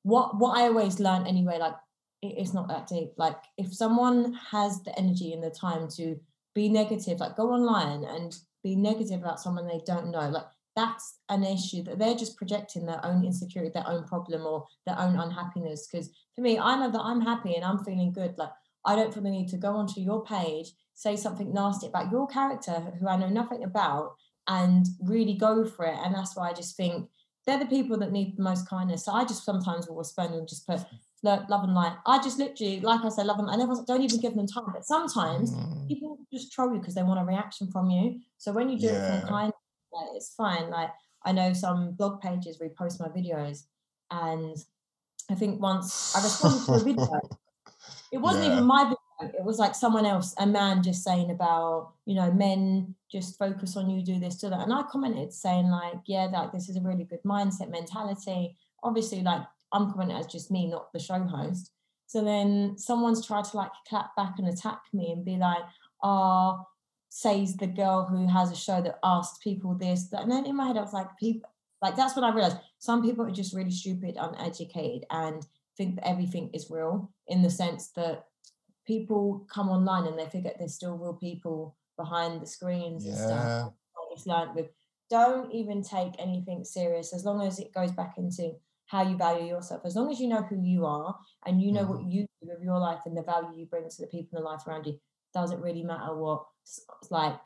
B: what what I always learn anyway, like it, it's not that deep. Like if someone has the energy and the time to be negative, like go online and be negative about someone they don't know, like that's an issue that they're just projecting their own insecurity, their own problem, or their own unhappiness. Because for me, I know that I'm happy and I'm feeling good. Like I don't feel the need to go onto your page, say something nasty about your character who I know nothing about, and really go for it. And that's why I just think they're the people that need the most kindness. So I just sometimes will respond and just put love and light. I just literally, like I said, love them. I never don't even give them time. But sometimes
A: Mm.
B: people just troll you because they want a reaction from you. So when you do it from kindness, like, it's fine. Like I know some blog pages repost my videos, and I think once I responded to a video. It wasn't
A: Yeah.
B: even my video. It was like someone else, a man just saying about, you know, men just focus on you, do this, do that. And I commented saying, like, yeah, like this is a really good mindset mentality. Obviously, like I'm commenting as just me, not the show host. So then someone's tried to like clap back and attack me and be like, oh, says the girl who has a show that asked people this. That. And then in my head, I was like, people like that's when I realized some people are just really stupid, uneducated, and think that everything is real in the sense that people come online and they forget there's still real people behind the screens and stuff.
A: Yeah.
B: Just learned with don't even take anything serious as long as it goes back into how you value yourself. As long as you know who you are and you know what mm. you do with your life and the value you bring to the people in the life around you, doesn't really matter what like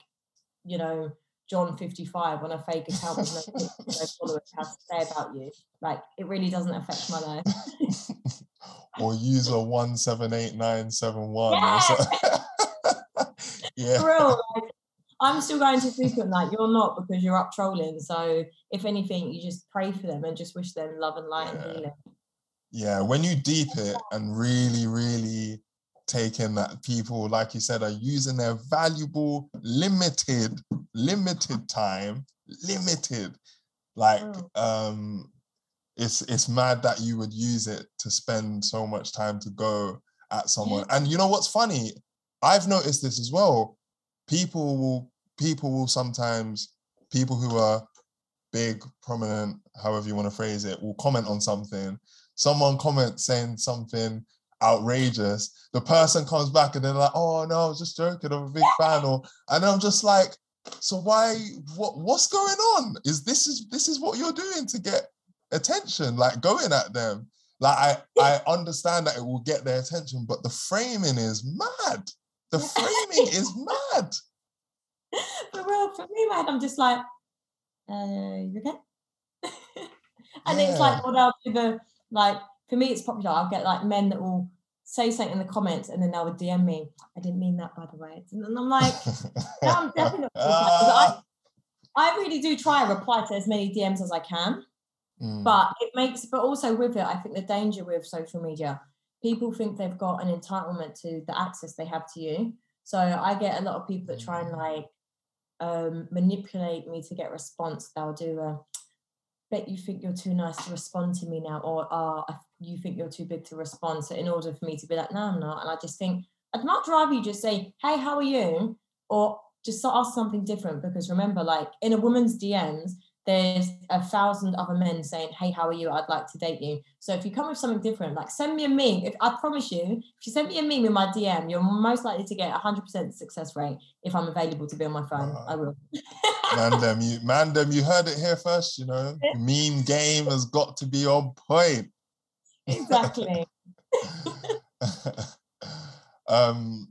B: you know John 55 on a fake account with no followers has to say about you. Like it really doesn't affect my life.
A: or user one seven eight nine seven one. Yeah.
B: Real, like, I'm still going to sleep at night. You're not because you're up trolling. So if anything, you just pray for them and just wish them love and light
A: Yeah.
B: and healing.
A: yeah, when you deep it and really, really take in that people, like you said, are using their valuable, limited, limited time, limited. Like,
B: Mm.
A: um, it's it's mad that you would use it to spend so much time to go at someone. And you know what's funny? I've noticed this as well. People will people will sometimes people who are big, prominent, however you want to phrase it, will comment on something. Someone comments saying something outrageous. The person comes back and they're like, "Oh no, I was just joking. I'm a big fan." Or and I'm just like, "So why? What? What's going on? Is this is this is what you're doing to get attention? Like going at them? Like I I understand that it will get their attention, but the framing is mad. The framing is mad.
B: For real, for me, man, I'm just like, uh, you okay? and it's like, what else? The like, for me, it's popular. I'll get like men that will say something in the comments and then they'll DM me. I didn't mean that, by the way. And I'm like, no, I'm definitely not. gonna reply, 'cause I, I really do try and reply to as many DMs as I can.
A: Mm,
B: but it makes but also with it i think the danger with social media people think they've got an entitlement to the access they have to you. So i get a lot of people that try and like um manipulate me to get response. They'll do a bet you think you're too nice to respond to me now or uh you think you're too big to respond so in order for me to be like no i'm not and i just think i'd much rather you just say hey how are you? or just ask something different because remember like in a woman's dms there's a thousand other men saying, Hey, how are you? I'd like to date you. So if you come with something different, like send me a meme. If I promise you, if you send me a meme in my DM, you're most likely to get a hundred percent success rate if I'm available to be on my phone. I will.
A: man, them, you man, them, you heard it here first. You know, meme game has got to be on point.
B: exactly.
A: um,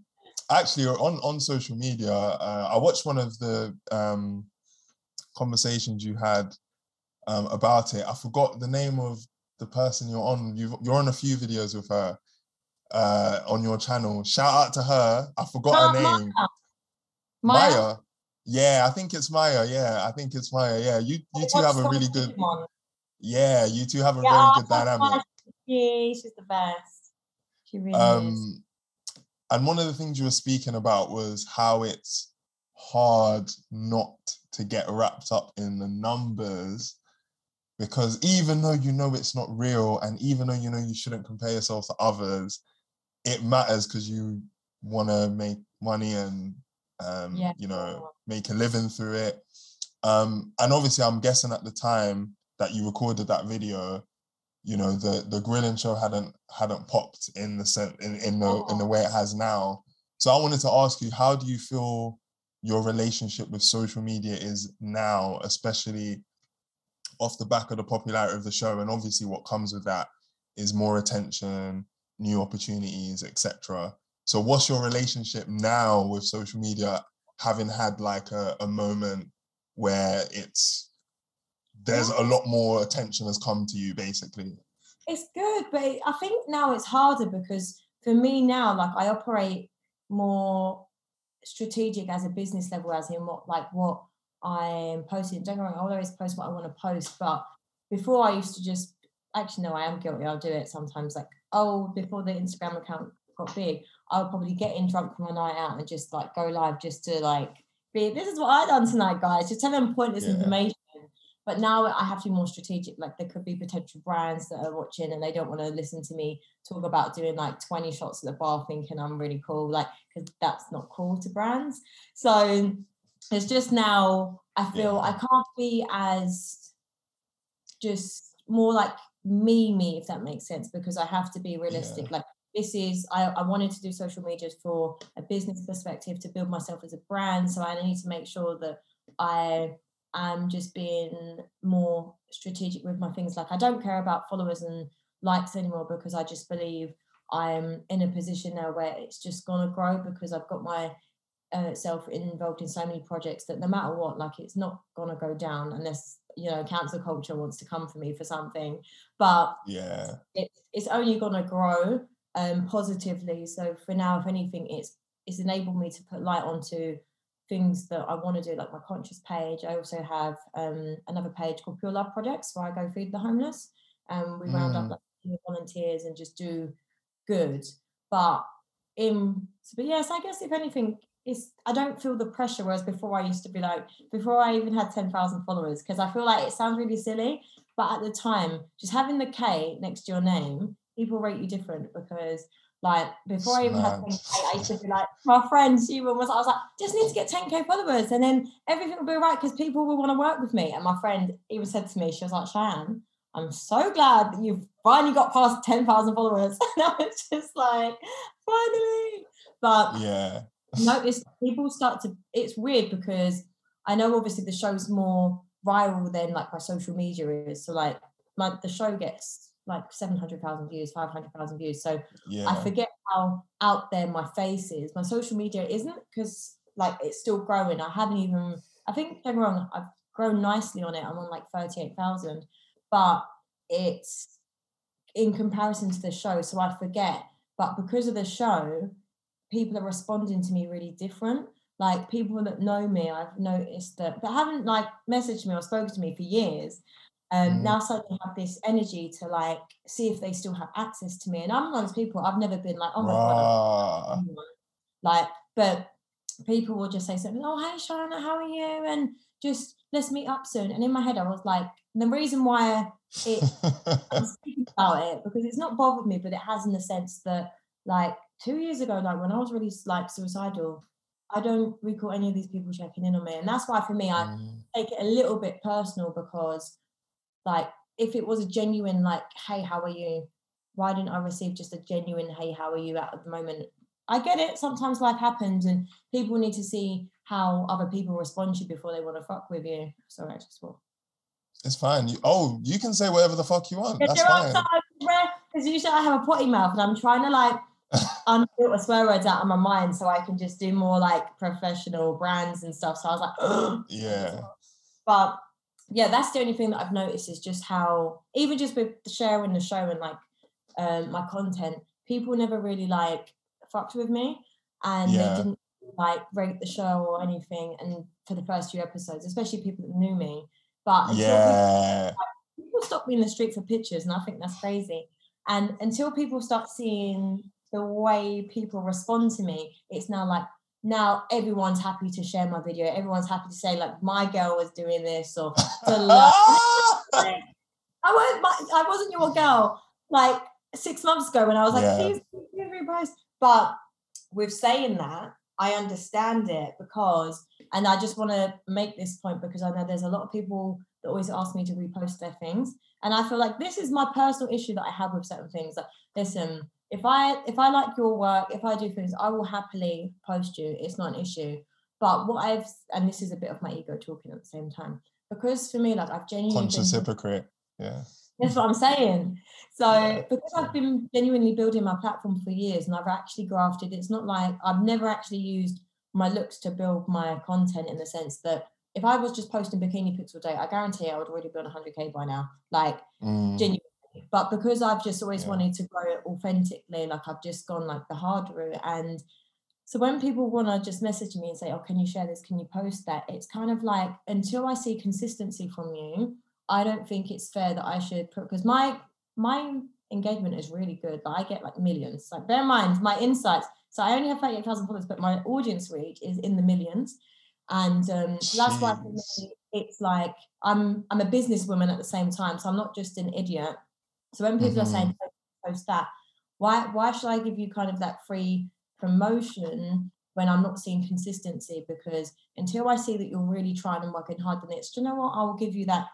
A: actually, on on social media, uh, I watched one of the um conversations you had um, about it. I forgot the name of the person you're on. You've, you're on a few videos with her uh, on your channel. Shout out to her. I forgot her name.
B: Maya,
A: Maya. Yeah, I think it's Maya. Yeah, I think it's Maya. Yeah, you you two have a really good.
B: one?
A: Yeah, you two have a
B: Yeah,
A: very good dynamic.
B: Yeah, she's the best. She really is.
A: Um, and one of the things you were speaking about was how it's hard not to get wrapped up in the numbers because even though you know it's not real and even though you know you shouldn't compare yourself to others it matters because you want to make money and um,
B: Yeah.
A: you know make a living through it. Um, and obviously i'm guessing at the time that you recorded that video you know the the grilling show hadn't hadn't popped in the in, in the in the way it has now. So i wanted to ask you how do you feel your relationship with social media is now especially off the back of the popularity of the show and obviously what comes with that is more attention new opportunities etc so what's your relationship now with social media having had like a, a moment where it's there's a lot more attention has come to you basically?
B: It's good but i think now it's harder because for me now like i operate more strategic as a business level as in what like what i'm posting don't get me wrong I'll always post what i want to post but before i used to just actually no i am guilty i'll do it sometimes like oh before the instagram account got big i would probably get in drunk from a night out and just like go live just to like be this is what i done tonight guys just tell them pointless
A: Yeah.
B: information but now I have to be more strategic. Like there could be potential brands that are watching and they don't want to listen to me talk about doing like 20 shots at the bar thinking I'm really cool, like because that's not cool to brands. So it's just now I feel
A: Yeah.
B: I can't be as just more like me, me, if that makes sense, because I have to be realistic. Like this is I, I wanted to do social media for a business perspective to build myself as a brand. So I need to make sure that I am just being more strategic with my things. Like I don't care about followers and likes anymore because I just believe I'm in a position now where it's just gonna grow because I've got my uh, self involved in so many projects that no matter what, like it's not gonna go down unless you know cancel culture wants to come for me for something. But
A: yeah
B: it, it's only going to grow um, positively. So for now, if anything, it's it's enabled me to put light onto things that I want to do, like my conscious page. I also have um, another page called Pure Love Projects where I go feed the homeless. And we round up
A: Mm.
B: like volunteers and just do good. But in but yes, I guess if anything, it's I don't feel the pressure. Whereas before I used to be like before I even had ten thousand followers because I feel like it sounds really silly, but at the time, just having the K next to your name, people rate you different because like before I even had
A: Mad.
B: 10K, I used to be like, my friend, she was, I was like, just need to get 10K followers and then everything will be right because people will want to work with me. And my friend even said to me, she was like, Cheyenne, I'm so glad that you've finally got past 10,000 followers. And I was just like, finally. But
A: yeah
B: notice people start to it's weird because I know obviously the show's more viral than like my social media is. So like my the show gets like 700,000 views, 500,000 views. So I forget how out there my face is. My social media isn't because like it's still growing. I haven't even I think don't wrong, I've grown nicely on it. I'm on like 38,000, but it's in comparison to the show. So I forget. But because of the show, people are responding to me really different. Like people that know me, I've noticed that, but haven't like messaged me or spoken to me for years. Um,
A: Mm.
B: Now suddenly have this energy to like see if they still have access to me. And I'm one of those people. I've never been like, oh my god,
A: Rah.
B: Like. But people will just say something. Oh, hey, Shauna, how are you? And just let's meet up soon. And in my head, I was like, the reason why it I'm speaking about it because it's not bothered me, but it has in the sense that like two years ago, like when I was really like suicidal, I don't recall any of these people checking in on me. And that's why for me, I
A: Mm,
B: take it a little bit personal because like if it was a genuine like, hey, how are you? Why didn't I receive just a genuine hey, how are you at the moment? I get it. Sometimes life happens and people need to see how other people respond to you before they want to fuck with you. Sorry, I just swore.
A: it's fine you, oh you can say whatever the fuck you want
B: Yeah,
A: that's fine
B: because usually I have a potty mouth and I'm trying to like unfilter swear words out of my mind so I can just do more like professional brands and stuff. So I was like,
A: yeah
B: but yeah, that's the only thing that I've noticed is just how even just with the sharing the show and like um, my content, people never really like fucked with me and
A: Yeah.
B: they didn't like rate the show or anything. And for the first few episodes, especially people that knew me, but until people
A: yeah
B: people stop me in the street for pictures, and I think that's crazy. And until people start seeing the way people respond to me, it's now like now everyone's happy to share my video. Everyone's happy to say like my girl was doing this or. I my, I wasn't your girl like six months ago when I was like,
A: Yeah.
B: please, please repost. But with saying that, I understand it because, and I just want to make this point because I know there's a lot of people that always ask me to repost their things, and I feel like this is my personal issue that I have with certain things. Like, listen, if I if I like your work, if I do things, I will happily post you. It's not an issue. But what I've and this is a bit of my ego talking at the same time because for me, like I've genuinely
A: conscious
B: been
A: hypocrite yeah
B: That's what I'm saying. So because I've been genuinely building my platform for years and I've actually grafted, it's not like I've never actually used my looks to build my content in the sense that if I was just posting bikini pics all day, I guarantee I would already be on 100k by now. Like
A: Mm,
B: genuinely. But because I've just always
A: Yeah.
B: wanted to grow it authentically, like I've just gone like the hard route. And so when people want to just message me and say, "Oh, can you share this? Can you post that?" It's kind of like until I see consistency from you, I don't think it's fair that I should put because my my engagement is really good. Like I get like millions. Like bear in mind my insights. So I only have 38,000 followers, but my audience reach is in the millions. And um, that's why for me, it's like I'm I'm a businesswoman at the same time. So I'm not just an idiot. So when people are saying
A: Mhm.
B: "Post- that, why why should I give you kind of that free promotion when I'm not seeing consistency? Because until I see that you're really trying and working hard, then it's do you know what? I will give you that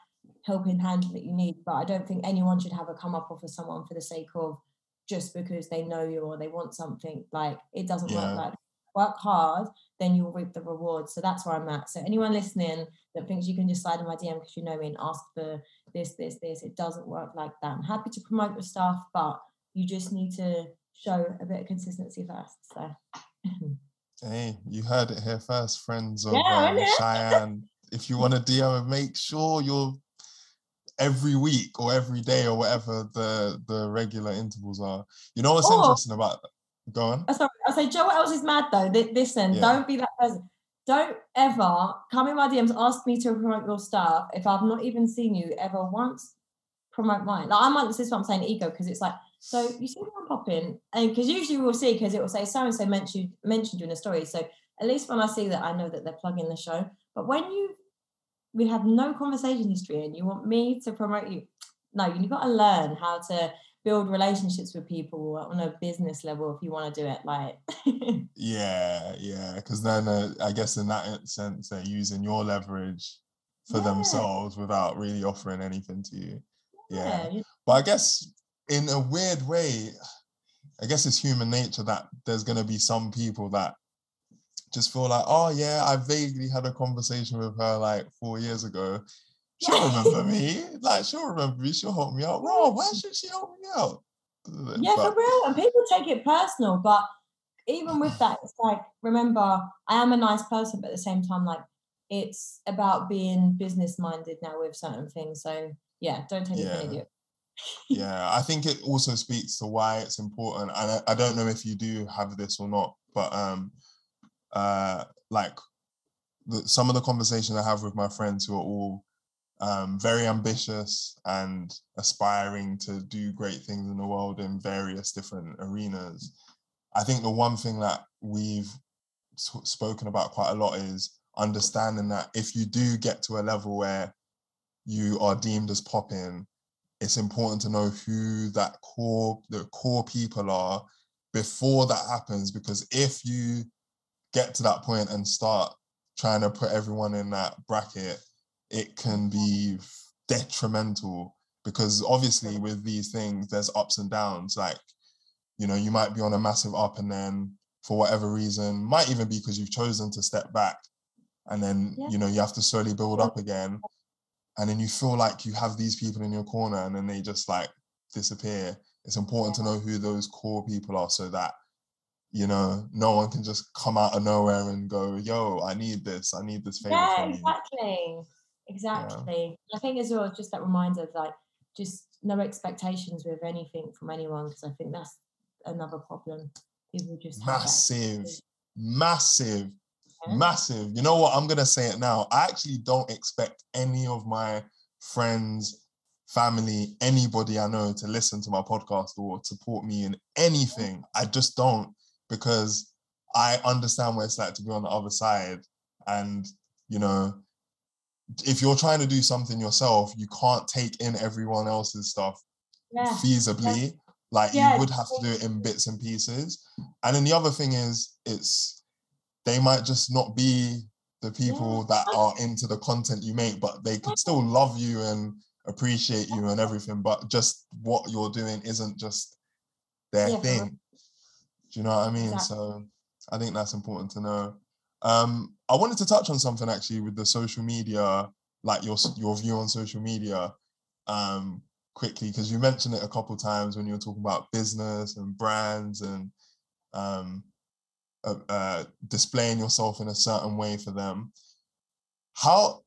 B: helping hand that you need. But I don't think anyone should have a come up for someone for the sake of just because they know you or they want something. Like it doesn't
A: Yeah.
B: work like that. Work hard, then you'll reap the rewards. So that's where I'm at. So anyone listening that thinks you can just slide in my DM because you know me and ask for this, this, this, it doesn't work like that. I'm happy to promote your stuff, but you just need to show a bit of consistency first. So
A: Hey, you heard it here first, friends of
B: Yeah,
A: um? Cheyenne. If you want to DM, make sure you're every week or every day or whatever the the regular intervals are. You know what's interesting about Go on.
B: Oh, sorry, I say, Joe, what else is mad though? Th- Listen,
A: Yeah.
B: don't be that person. Don't ever come in my DMs, ask me to promote your stuff if I've not even seen you ever once promote mine. Like I might, this is what I'm saying, ego, because it's like, so you see what I'm popping, and because usually we'll see because it will say so and so mentioned mentioned you in a story. So at least when I see that, I know that they're plugging the show. But when you we have no conversation history and you want me to promote you, no, you've got to learn how to build relationships with people on a business level if you want to do it. Like,
A: Yeah, yeah. Because then uh, I guess in that sense, they're using your leverage for
B: Yeah.
A: themselves without really offering anything to you. Yeah.
B: yeah,
A: But I guess in a weird way, I guess it's human nature that there's going to be some people that just feel like, oh, yeah, I vaguely had a conversation with her like four years ago. She'll remember me. Like, she'll remember me. She'll help me out. Bro, why should she help me out?
B: yeah,
A: But-
B: for real. And people take it personal, but even with that, it's like remember, I am a nice person, but at the same time, like it's about being business minded now with certain things. So yeah, don't take it for
A: Yeah.
B: an idiot.
A: yeah i think it also speaks to why it's important and I, I don't know if you do have this or not but um uh like the, some of the conversations i have with my friends who are all um very ambitious and aspiring to do great things in the world in various different arenas. I think the one thing that we've spoken about quite a lot is understanding that if you do get to a level where you are deemed as popping it's important to know who that core the core people are before that happens because if you get to that point and start trying to put everyone in that bracket it can be detrimental because obviously with these things there's ups and downs like you know you might be on a massive up and then for whatever reason might even be because you've chosen to step back and then
B: Yeah.
A: you know you have to slowly build up again and then you feel like you have these people in your corner and then they just like disappear. It's important to know who those core people are so that you know no one can just come out of nowhere and go yo i need this. I need this favor
B: Yeah,
A: you
B: exactly. Exactly. I think as well, it's just that reminder of like just no expectations with anything from anyone because I think that's another problem. People just
A: massive massive
B: Yeah.
A: massive you know what i'm gonna say it now i actually don't expect any of my friends family anybody i know to listen to my podcast or support me in anything i just don't because i understand what it's like to be on the other side and you know if you're trying to do something yourself you can't take in everyone else's stuff
B: Yeah.
A: feasibly. Like
B: Yeah,
A: you would have to do it in bits and pieces. And then the other thing is, it's they might just not be the people that are into the content you make, but they could still love you and appreciate you and everything. But just what you're doing isn't just their
B: Yeah,
A: thing. Do you know what I mean?
B: Exactly.
A: So I think that's important to know. Um, I wanted to touch on something actually with the social media, like your your view on social media. Um, quickly because you mentioned it a couple times when you were talking about business and brands and um, uh, uh, displaying yourself in a certain way for them. How,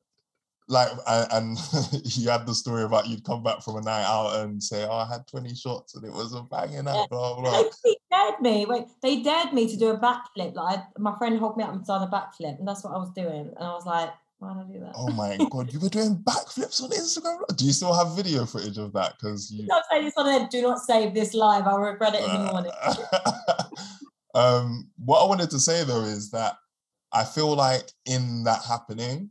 A: like, and you had the story about you'd come back from a night out and say, "Oh, I had twenty shots and it was a banging night." Blah blah.
B: They dared me. Wait, they dared me to do a backflip. Like my friend held me up and done a backflip, and that's what I was doing. And I was like, why did I do that?
A: Oh my god, you were doing backflips on Instagram. Do you still have video footage of that? Because you.
B: Don't say this on there. Do not save this live. I'll regret it in the morning.
A: um, what I wanted to say though is that I feel like in that happening,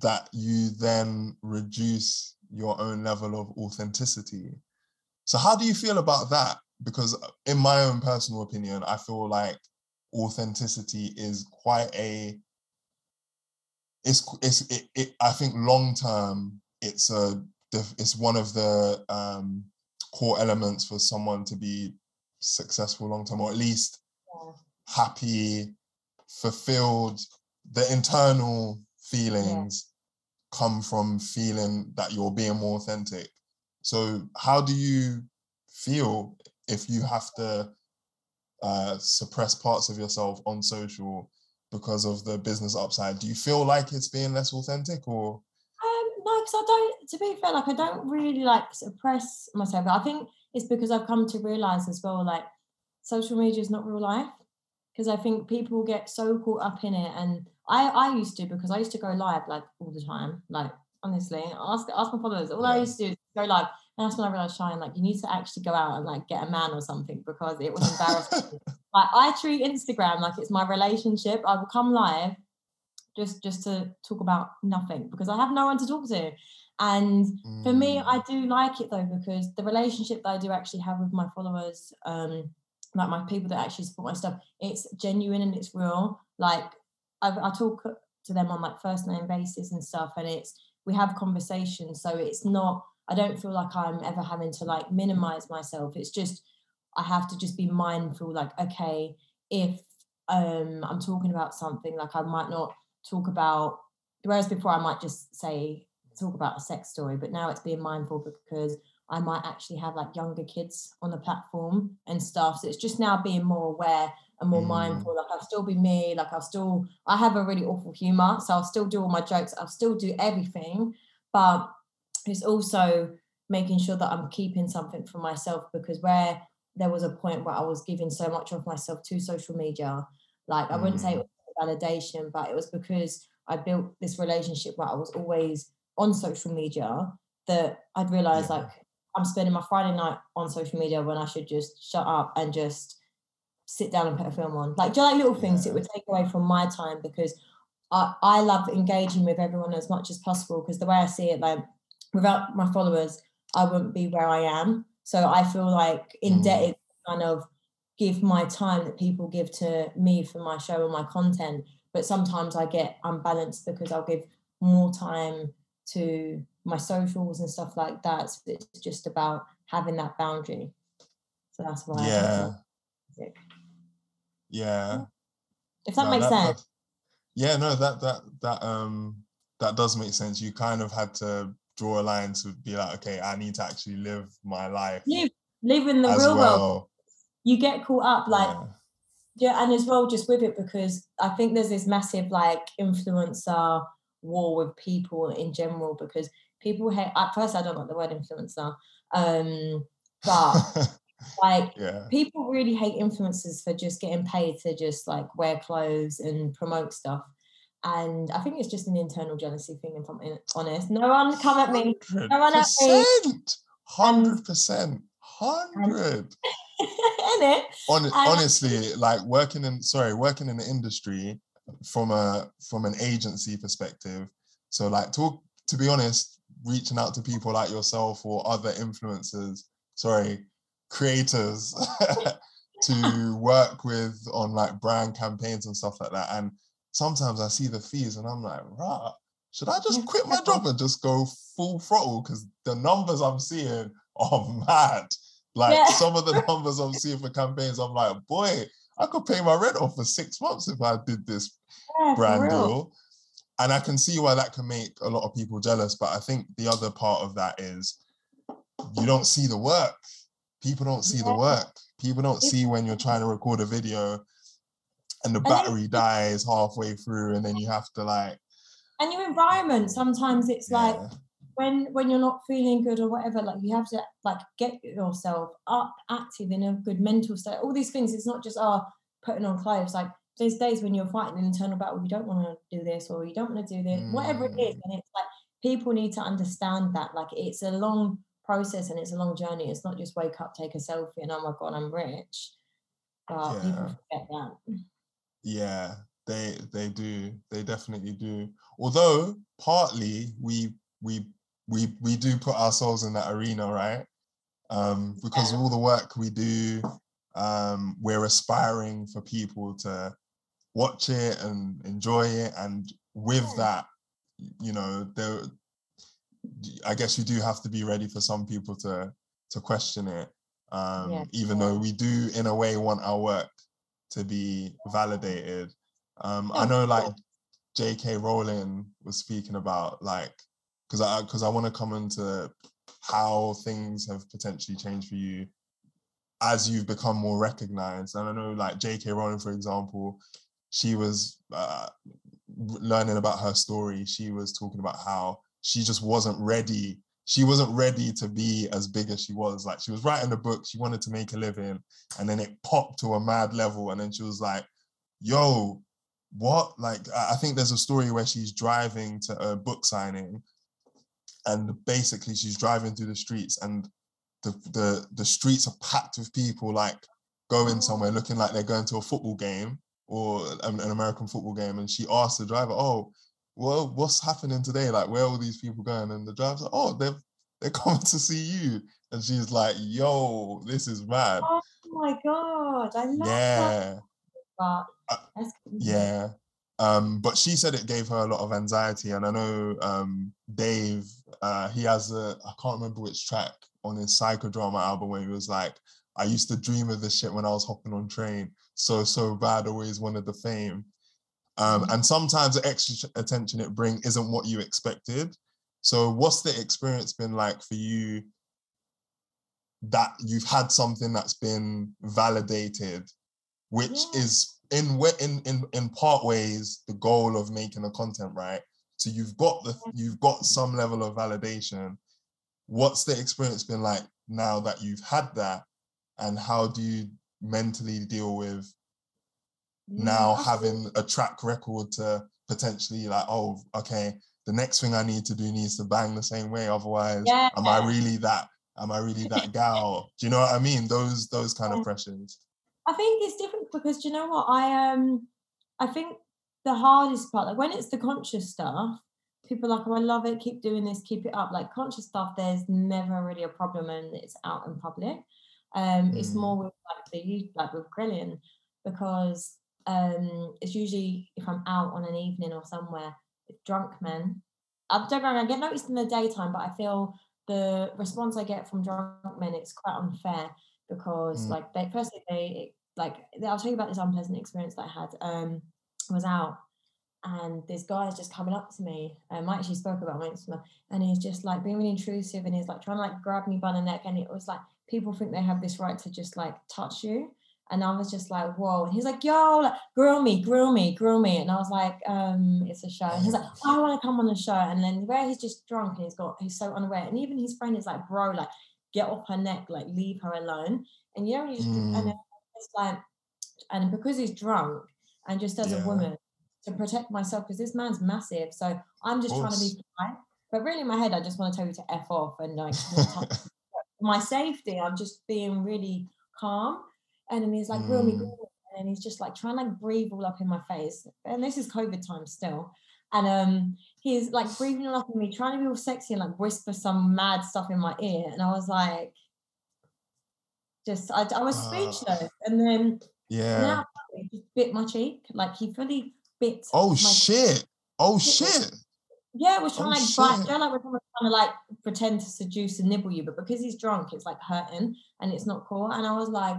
A: that you then reduce your own level of authenticity. So how do you feel about that? Because uh, in my own personal opinion, I feel like authenticity is quite a it's it's it, it I think long term it's a it's one of the um, core elements for someone to be successful long term or at least happy fulfilled the internal feelings yeah. come from feeling that you're being more authentic so how do you feel if you have to uh, suppress parts of yourself on social because of the business upside. Do you feel like it's being less authentic or?
B: Um, no, because I don't. To be fair, like I don't really like suppress myself. I think it's because I've come to realize as well, like social media is not real life. Because I think people get so caught up in it, and I I used to because I used to go live like all the time. Like honestly, ask ask my followers. All yeah. I used to do is go live. And that's when I realized, Shine, like you need to actually go out and like get a man or something because it was embarrassing. like I treat Instagram like it's my relationship. I will come live just just to talk about nothing because I have no one to talk to. And mm. for me, I mm. do like it though because the relationship that I do actually have with my followers, um, like my people that actually support my stuff, it's genuine and it's real. Like I, I talk to them on like first name basis and stuff, and it's we have conversations, so it's not I don't feel like I'm ever having to like minimize myself. It's just I have to just be mindful, like, okay, if um I'm talking about something, like I might not talk about whereas before I might just say talk about a sex story, but now it's being mindful because I might actually have like younger kids on the platform and stuff. So it's just now being more aware and more mm. mindful. Like I'll still be me, like I'll still I have a really awful humor. So I'll still do all my jokes, I'll still do everything, but it's also making sure that I'm keeping something for myself because where there was a point where I was giving so much of myself to social media, like I wouldn't say it mm. was validation, but it was because I built this relationship where I was always on social media that I'd realized yeah. like I'm spending my Friday night on social media when I should just shut up and just sit down and put a film on. Like just like little things it would take away from my time because I, I love engaging with everyone as much as possible because the way I see it, like without my followers, I wouldn't be where I am. So I feel like indebted mm. kind of give my time that people give to me for my show and my content. But sometimes I get unbalanced because I'll give more time to my socials and stuff like that. So it's just about having that boundary. So that's why.
A: Yeah. Yeah.
B: If that no, makes that, sense.
A: That, yeah, no, that that that um that does make sense. You kind of had to draw a line to be like, okay, I need to actually live my life.
B: Live, live in the real well. world. You get caught up like yeah. yeah, and as well just with it because I think there's this massive like influencer war with people in general because people hate at first I don't like the word influencer. Um but like yeah. people really hate influencers for just getting paid to just like wear clothes and promote stuff and I think it's just an internal jealousy thing, if I'm honest. No one come at me. No one at me.
A: Um, Hundred percent. Um, Hundred. On, honestly, like working in sorry, working in the industry from a from an agency perspective. So like talk to be honest, reaching out to people like yourself or other influencers, sorry, creators to work with on like brand campaigns and stuff like that. And sometimes I see the fees and I'm like, right, should I just quit my job and just go full throttle? Because the numbers I'm seeing are mad. Like yeah. some of the numbers I'm seeing for campaigns, I'm like, boy, I could pay my rent off for six months if I did this yeah, brand deal. And I can see why that can make a lot of people jealous. But I think the other part of that is you don't see the work. People don't see the work. People don't see when you're trying to record a video and the
B: And
A: battery dies halfway through and then you have to like
B: And your environment, sometimes it's like when when you're not feeling good or whatever, like you have to like get yourself up, active in a good mental state. All these things. It's not just oh putting on clothes. Like there's days when you're fighting an internal battle. You don't want to do this or you don't want to do this. Whatever it is,
A: Mm.
B: and it's like people need to understand that. Like it's a long process and it's a long journey. It's not just wake up, take a selfie, and oh my god, I'm rich. But people
A: Yeah.
B: forget that.
A: yeah, they they do. They definitely do. Although partly we we we we do put ourselves in that arena, right? Um, because
B: Yeah.
A: all the work we do, um, we're aspiring for people to watch it and enjoy it. And with that, you know, there I guess you do have to be ready for some people to to question it. Um,
B: Yeah,
A: even though we do in a way want our work to be validated. Um, I know like. J.K. Rowling was speaking about like because I because I want to come into how things have potentially changed for you as you've become more recognized. And I know like J.K. Rowling, for example, she was uh, learning about her story. She was talking about how she just wasn't ready. She wasn't ready to be as big as she was. Like she was writing the book, she wanted to make a living, and then it popped to a mad level. And then she was like, yo, what? Like, I think there's a story where she's driving to a book signing, and basically she's driving through the streets, and the the the streets are packed with people, like going somewhere, looking like they're going to a football game or an, an American football game. And she asked the driver, "Oh, well, what's happening today? Like, where are all these people going?" And the driver's like, "Oh, they're they're coming to see you." And she's like, "Yo, this is mad."
B: Oh my god, I love that.
A: Yeah.
B: But
A: Uh. Yeah. Um, but she said it gave her a lot of anxiety. And I know um, Dave, uh, he has a, I can't remember which track on his psychodrama album where he was like, I used to dream of this shit when I was hopping on train. So, so bad, always wanted the fame. Um,
B: Mhm.
A: and sometimes the extra attention it bring isn't what you expected. So what's the experience been like for you that you've had something that's been validated, which
B: Yeah.
A: is in in in in part ways the goal of making a content, right? So you've got the you've got some level of validation. What's the experience been like now that you've had that, and how do you mentally deal with now
B: Yeah,
A: having a track record to potentially like, oh, okay, the next thing I need to do needs to bang the same way. Otherwise, am I really that? Am I really that gal? Do you know what I mean? Those those kind of
B: Yeah.
A: pressures.
B: I think it's different because do you know what I um I think the hardest part like when it's the conscious stuff people are like oh I love it keep doing this keep it up like conscious stuff there's never really a problem and it's out in public um it's
A: Mm.
B: more with like the like with grilling because um it's usually if I'm out on an evening or somewhere with drunk men I don't know I get noticed in the daytime but I feel the response I get from drunk men it's quite unfair because
A: Mm.
B: like they firstly they like I'll tell you about this unpleasant experience that I had. Um, I was out and this guy is just coming up to me. Um, I actually spoke about my Instagram, and he's just like being really intrusive, and he's like trying to like grab me by the neck, and it was like people think they have this right to just like touch you, and I was just like, whoa. And he's like, yo, like, grill me, grill me, grill me, and I was like, um, it's a show. And he's like, oh, I want to come on the show, and then where he's just drunk and he's got he's so unaware, and even his friend is like, bro, like get off her neck, like leave her alone, and you know, just,
A: Mm.
B: and it's like, and because he's drunk, and just as
A: Yeah.
B: a woman to protect myself because this man's massive. So I'm just trying to be polite. But really in my head, I just want to tell you to F off and like not touch me. For my safety, I'm just being really calm. And then he's like, grill me,
A: Mm.
B: grill me. And then he's just like trying to like breathe all up in my face. And this is COVID time still. And um he's like breathing all up in me, trying to be all sexy and like whisper some mad stuff in my ear. And I was like, just I, I was
A: Ah.
B: speechless. And then
A: Yeah.
B: I he just bit my cheek. Like he fully bit
A: Oh
B: my
A: shit. Oh
B: shit. Yeah, we're trying
A: Oh,
B: to like bite. You know, like we're trying to like pretend to seduce and nibble you, but because he's drunk, it's like hurting and it's not cool. And I was like,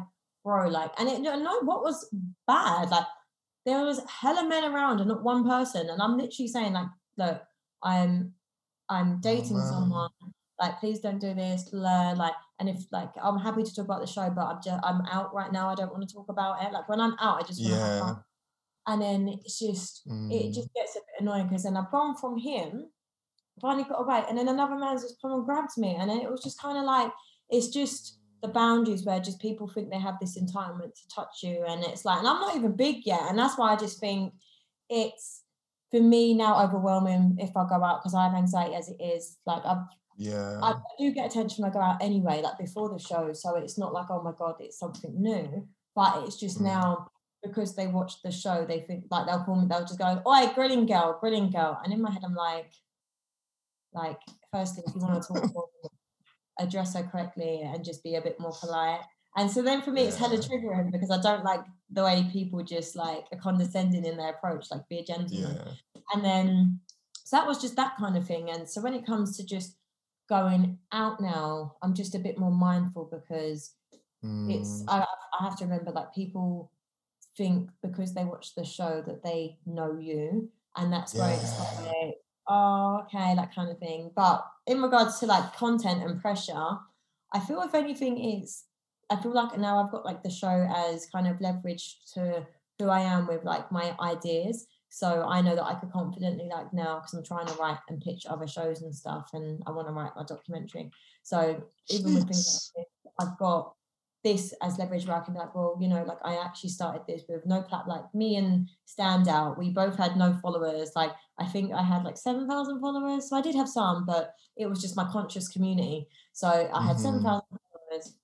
B: bro, like, and it no, no, what was bad? Like, there was hella men around and not one person. And I'm literally saying, like, look, I'm I'm dating
A: man.
B: someone. like please don't do this learn like and if like i'm happy to talk about the show but i'm just i'm out right now i don't want to talk about it like when i'm out i just want to have fun and then it's just it
A: Mm.
B: just gets a bit annoying because then I've gone from him, finally got away, and then another man's just come and grabbed me, and then it was just kind of like it's just the boundaries where just people think they have this entitlement to touch you, and it's like, and I'm not even big yet, and that's why I just think it's for me now overwhelming if I go out because I have anxiety as it is. Like I've
A: yeah.
B: I do get attention when I go out anyway, like before the show. So it's not like, oh my God, it's something new. But it's just
A: Mm.
B: now because they watch the show, they think like they'll call me, they'll just go, Oi, grilling girl, grilling girl. And in my head, I'm like, like, firstly, if you want to talk, address her correctly and just be a bit more polite. And so then for me, it's hella
A: Yeah.
B: triggering because I don't like the way people just like are condescending in their approach, like be a gentleman
A: yeah.
B: and then so that was just that kind of thing and so when it comes to just going out now i'm just a bit more mindful because it's
A: Mm.
B: I, I have to remember like people think because they watch the show that they know you and that's where it's like oh okay that kind of thing. But in regards to like content and pressure i feel if anything is i feel like now i've got like the show as kind of leverage to who i am with like my ideas. So i know that i could confidently like now because i'm trying to write and pitch other shows and stuff and i want to write my documentary. So even with things like this, i've got this as leverage where I can be like, well, you know, like I actually started this with no plat like me and Standout. We both had no followers. Like I think I had like seven thousand followers. So I did have some, but it was just my conscious community. So I had
A: Mhm.
B: seven thousand followers.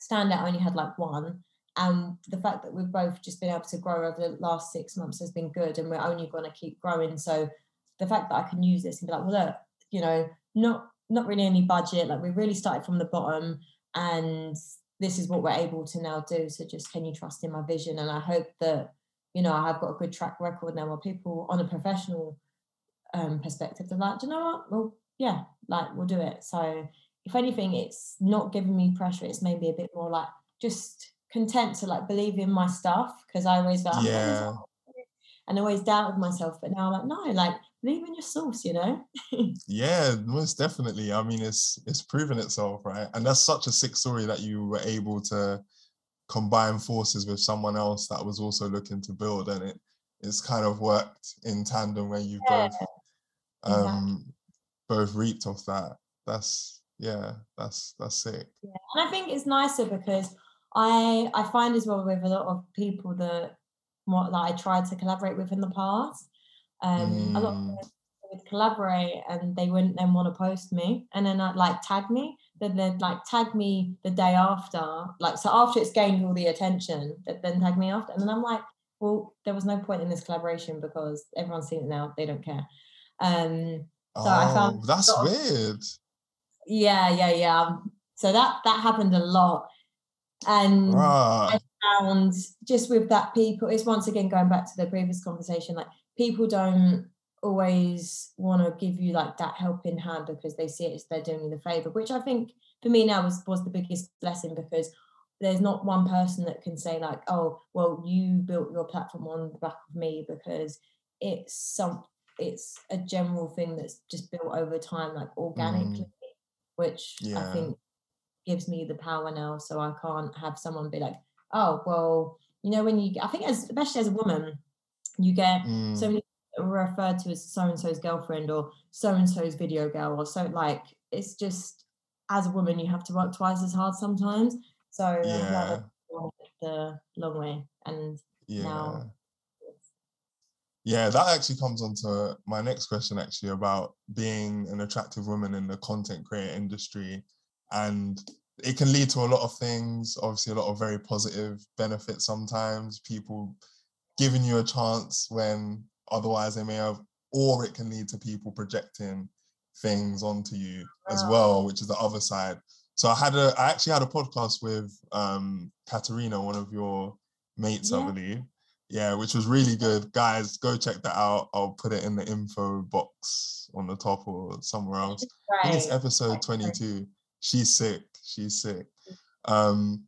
B: Standout only had like one. And the fact that we've both just been able to grow over the last six months has been good, and we're only going to keep growing. So the fact that I can use this and be like, well, look, you know, not not really any budget. Like we really started from the bottom, and this is what we're able to now do. So just can you trust in my vision? And I hope that you know I have got a good track record now where people on a professional um, perspective they're like, do you know what? Well, yeah, like we'll do it. So if anything, it's not giving me pressure. It's maybe a bit more like just content to like believe in my stuff because I always felt
A: Yeah.
B: to it, and always doubted myself. But now I'm like, no, like in your source, you know.
A: Yeah, most definitely. I mean, it's it's proven itself, right? And that's such a sick story that you were able to combine forces with someone else that was also looking to build, and it it's kind of worked in tandem where you
B: Yeah,
A: both um both reaped off that. That's yeah, that's that's sick.
B: Yeah, and I think it's nicer because I I find as well with a lot of people that what that I tried to collaborate with in the past. Um, a lot of
A: Mm.
B: them would collaborate and they wouldn't then want to post me, and then I'd like tag me. Then they'd like tag me the day after, like so after it's gained all the attention, that then tag me after, and then I'm like, well, there was no point in this collaboration because everyone's seen it now. They don't care. Um, So I found
A: Oh, that's
B: of-
A: weird.
B: yeah, yeah, yeah. So that that happened a lot, and
A: Right.
B: found just with that people it's once again going back to the previous conversation like people don't always want to give you like that helping hand because they see it as they're doing you the favor which i think for me now was was the biggest blessing because there's not one person that can say like oh well you built your platform on the back of me because it's some it's a general thing that's just built over time like mm. organically which i think gives me the power now so i can't have someone be like oh well you know when you i think as especially as a woman you get so
A: Mm.
B: many referred to as so and so's girlfriend or so and so's video girl or so like it's just as a woman you have to work twice as hard sometimes so
A: Yeah.
B: the long way and
A: Yeah.
B: now
A: Yeah, that actually comes on to my next question actually about being an attractive woman in the content creator industry. And it can lead to a lot of things, obviously a lot of very positive benefits sometimes, people giving you a chance when otherwise they may have, or it can lead to people projecting things onto you as well, which is the other side. So I had a I actually had a podcast with um Katerina, one of your mates, I believe. Yeah, which was really good. Guys, go check that out. I'll put it in the info box on the top or somewhere else. I think it's episode
B: Right, right.
A: 22. She's sick. She's sick. Um,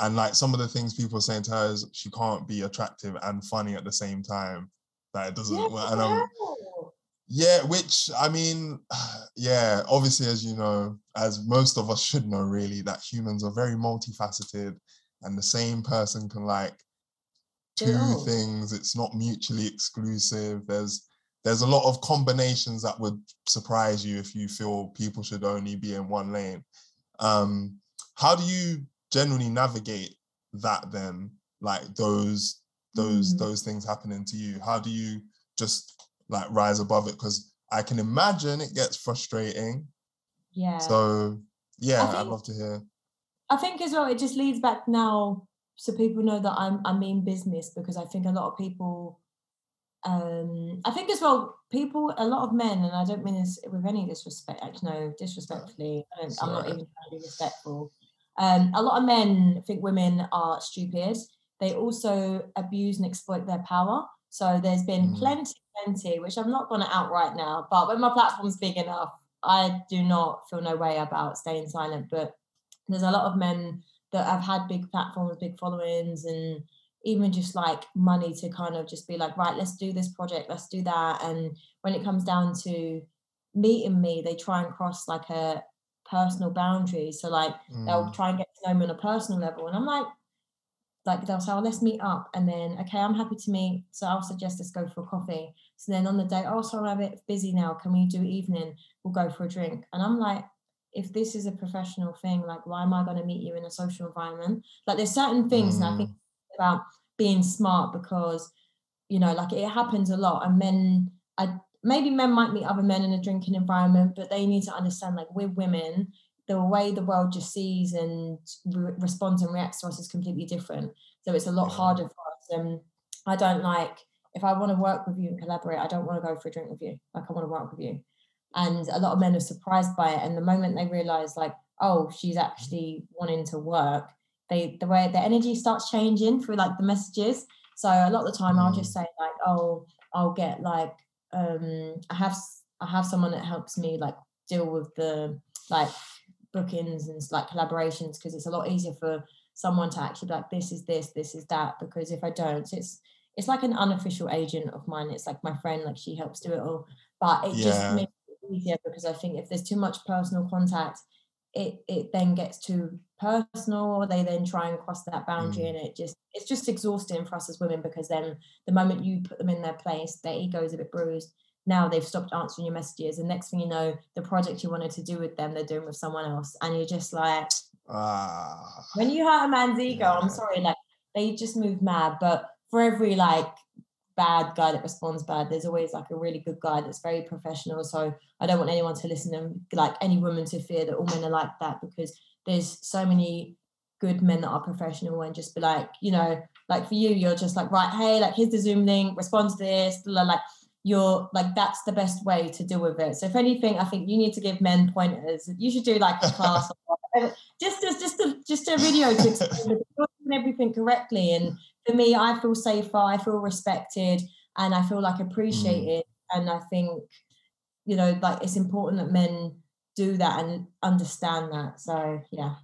A: and like some of the things people are saying to her is she can't be attractive and funny at the same time. That it doesn't
B: Yeah,
A: work. And um,
B: wow.
A: Yeah, which I mean, yeah, obviously, as you know, as most of us should know, really, that humans are very multifaceted and the same person can like two
B: Oh.
A: things. It's not mutually exclusive. There's there's a lot of combinations that would surprise you if you feel people should only be in one lane. Um, how do you generally navigate that then? Like those those
B: Mm.
A: those things happening to you? How do you just like rise above it? Because I can imagine it gets frustrating.
B: Yeah.
A: So yeah, I'd love to hear.
B: I think as well, it just leads back now so people know that I'm I mean business because I think a lot of people um I think as well people a lot of men and I don't mean this with any disrespect actually no disrespectfully I don't, I'm not even trying to be respectful um a lot of men think women are stupid they also abuse and exploit their power so there's been
A: Mm.
B: plenty plenty which I'm not going to out right now but when my platform's big enough I do not feel no way about staying silent but there's a lot of men that have had big platforms, big followings, and even just like money to kind of just be like, right, let's do this project, let's do that. And when it comes down to meeting me, they try and cross like a personal boundaries. So like they'll
A: Mm,
B: try and get to know me on a personal level. And I'm like, like they'll say, oh, let's meet up. And then, okay, I'm happy to meet. So I'll suggest let's go for a coffee. So then on the day, oh, sorry, I'm a bit busy now. Can we do evening? We'll go for a drink. And I'm like, if this is a professional thing, like why am I going to meet you in a social environment? Like there's certain things, and I think
A: mm,
B: about being smart because you know, like it happens a lot, and men, I maybe men might meet other men in a drinking environment, but they need to understand, like we're women, the way the world just sees and re- responds and reacts to us is completely different. So it's a lot harder for us. And I don't like if I want to work with you and collaborate, I don't want to go for a drink with you. Like I want to work with you. And a lot of men are surprised by it. And the moment they realize, like, oh, she's actually wanting to work, they the way the energy starts changing through like the messages. So a lot of the time, I'll mm. just say like, oh, I'll get like, um, I have I have someone that helps me like deal with the like bookings and like collaborations because it's a lot easier for someone to actually be like this is this this is that because if I don't it's it's like an unofficial agent of mine it's like my friend like she helps do it all but it
A: Yeah.
B: just makes it easier because I think if there's too much personal contact it it then gets too personal or they then try and cross that boundary
A: Mm.
B: and it just it's just exhausting for us as women because then the moment you put them in their place their ego is a bit bruised. Now they've stopped answering your messages. And next thing you know the project you wanted to do with them they're doing with someone else. And you're just like
A: ah,
B: when you hurt a man's ego i'm sorry like they just move mad. But for every like bad guy that responds bad. There's always like a really good guy that's very professional. So i don't want anyone to listen and like any woman to fear that all men are like that because there's so many good men that are professional and just be like you know like for you you're just like right hey like here's the zoom link respond to this blah, like you're like that's the best way to deal with it. So if anything i think you need to give men pointers. You should do like a class or just as just a just a video to explain that you're doing everything correctly and for me i feel safer i feel respected and i feel like appreciated and i think you know like it's important that men do that and understand that so yeah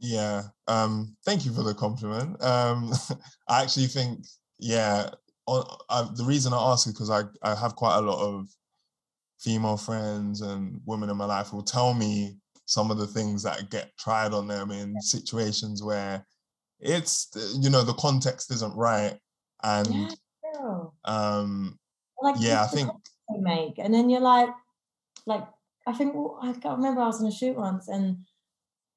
A: Yeah. Um, thank you for the compliment. Um, I actually think, yeah, on, I, the reason I ask is because I, I have quite a lot of female friends and women in my life who will tell me some of the things that get tried on them in situations where it's, you know, the context isn't right. And
B: yeah
A: um,
B: like
A: yeah, I think,
B: make and then you're like like i think i can't remember i was on a shoot once and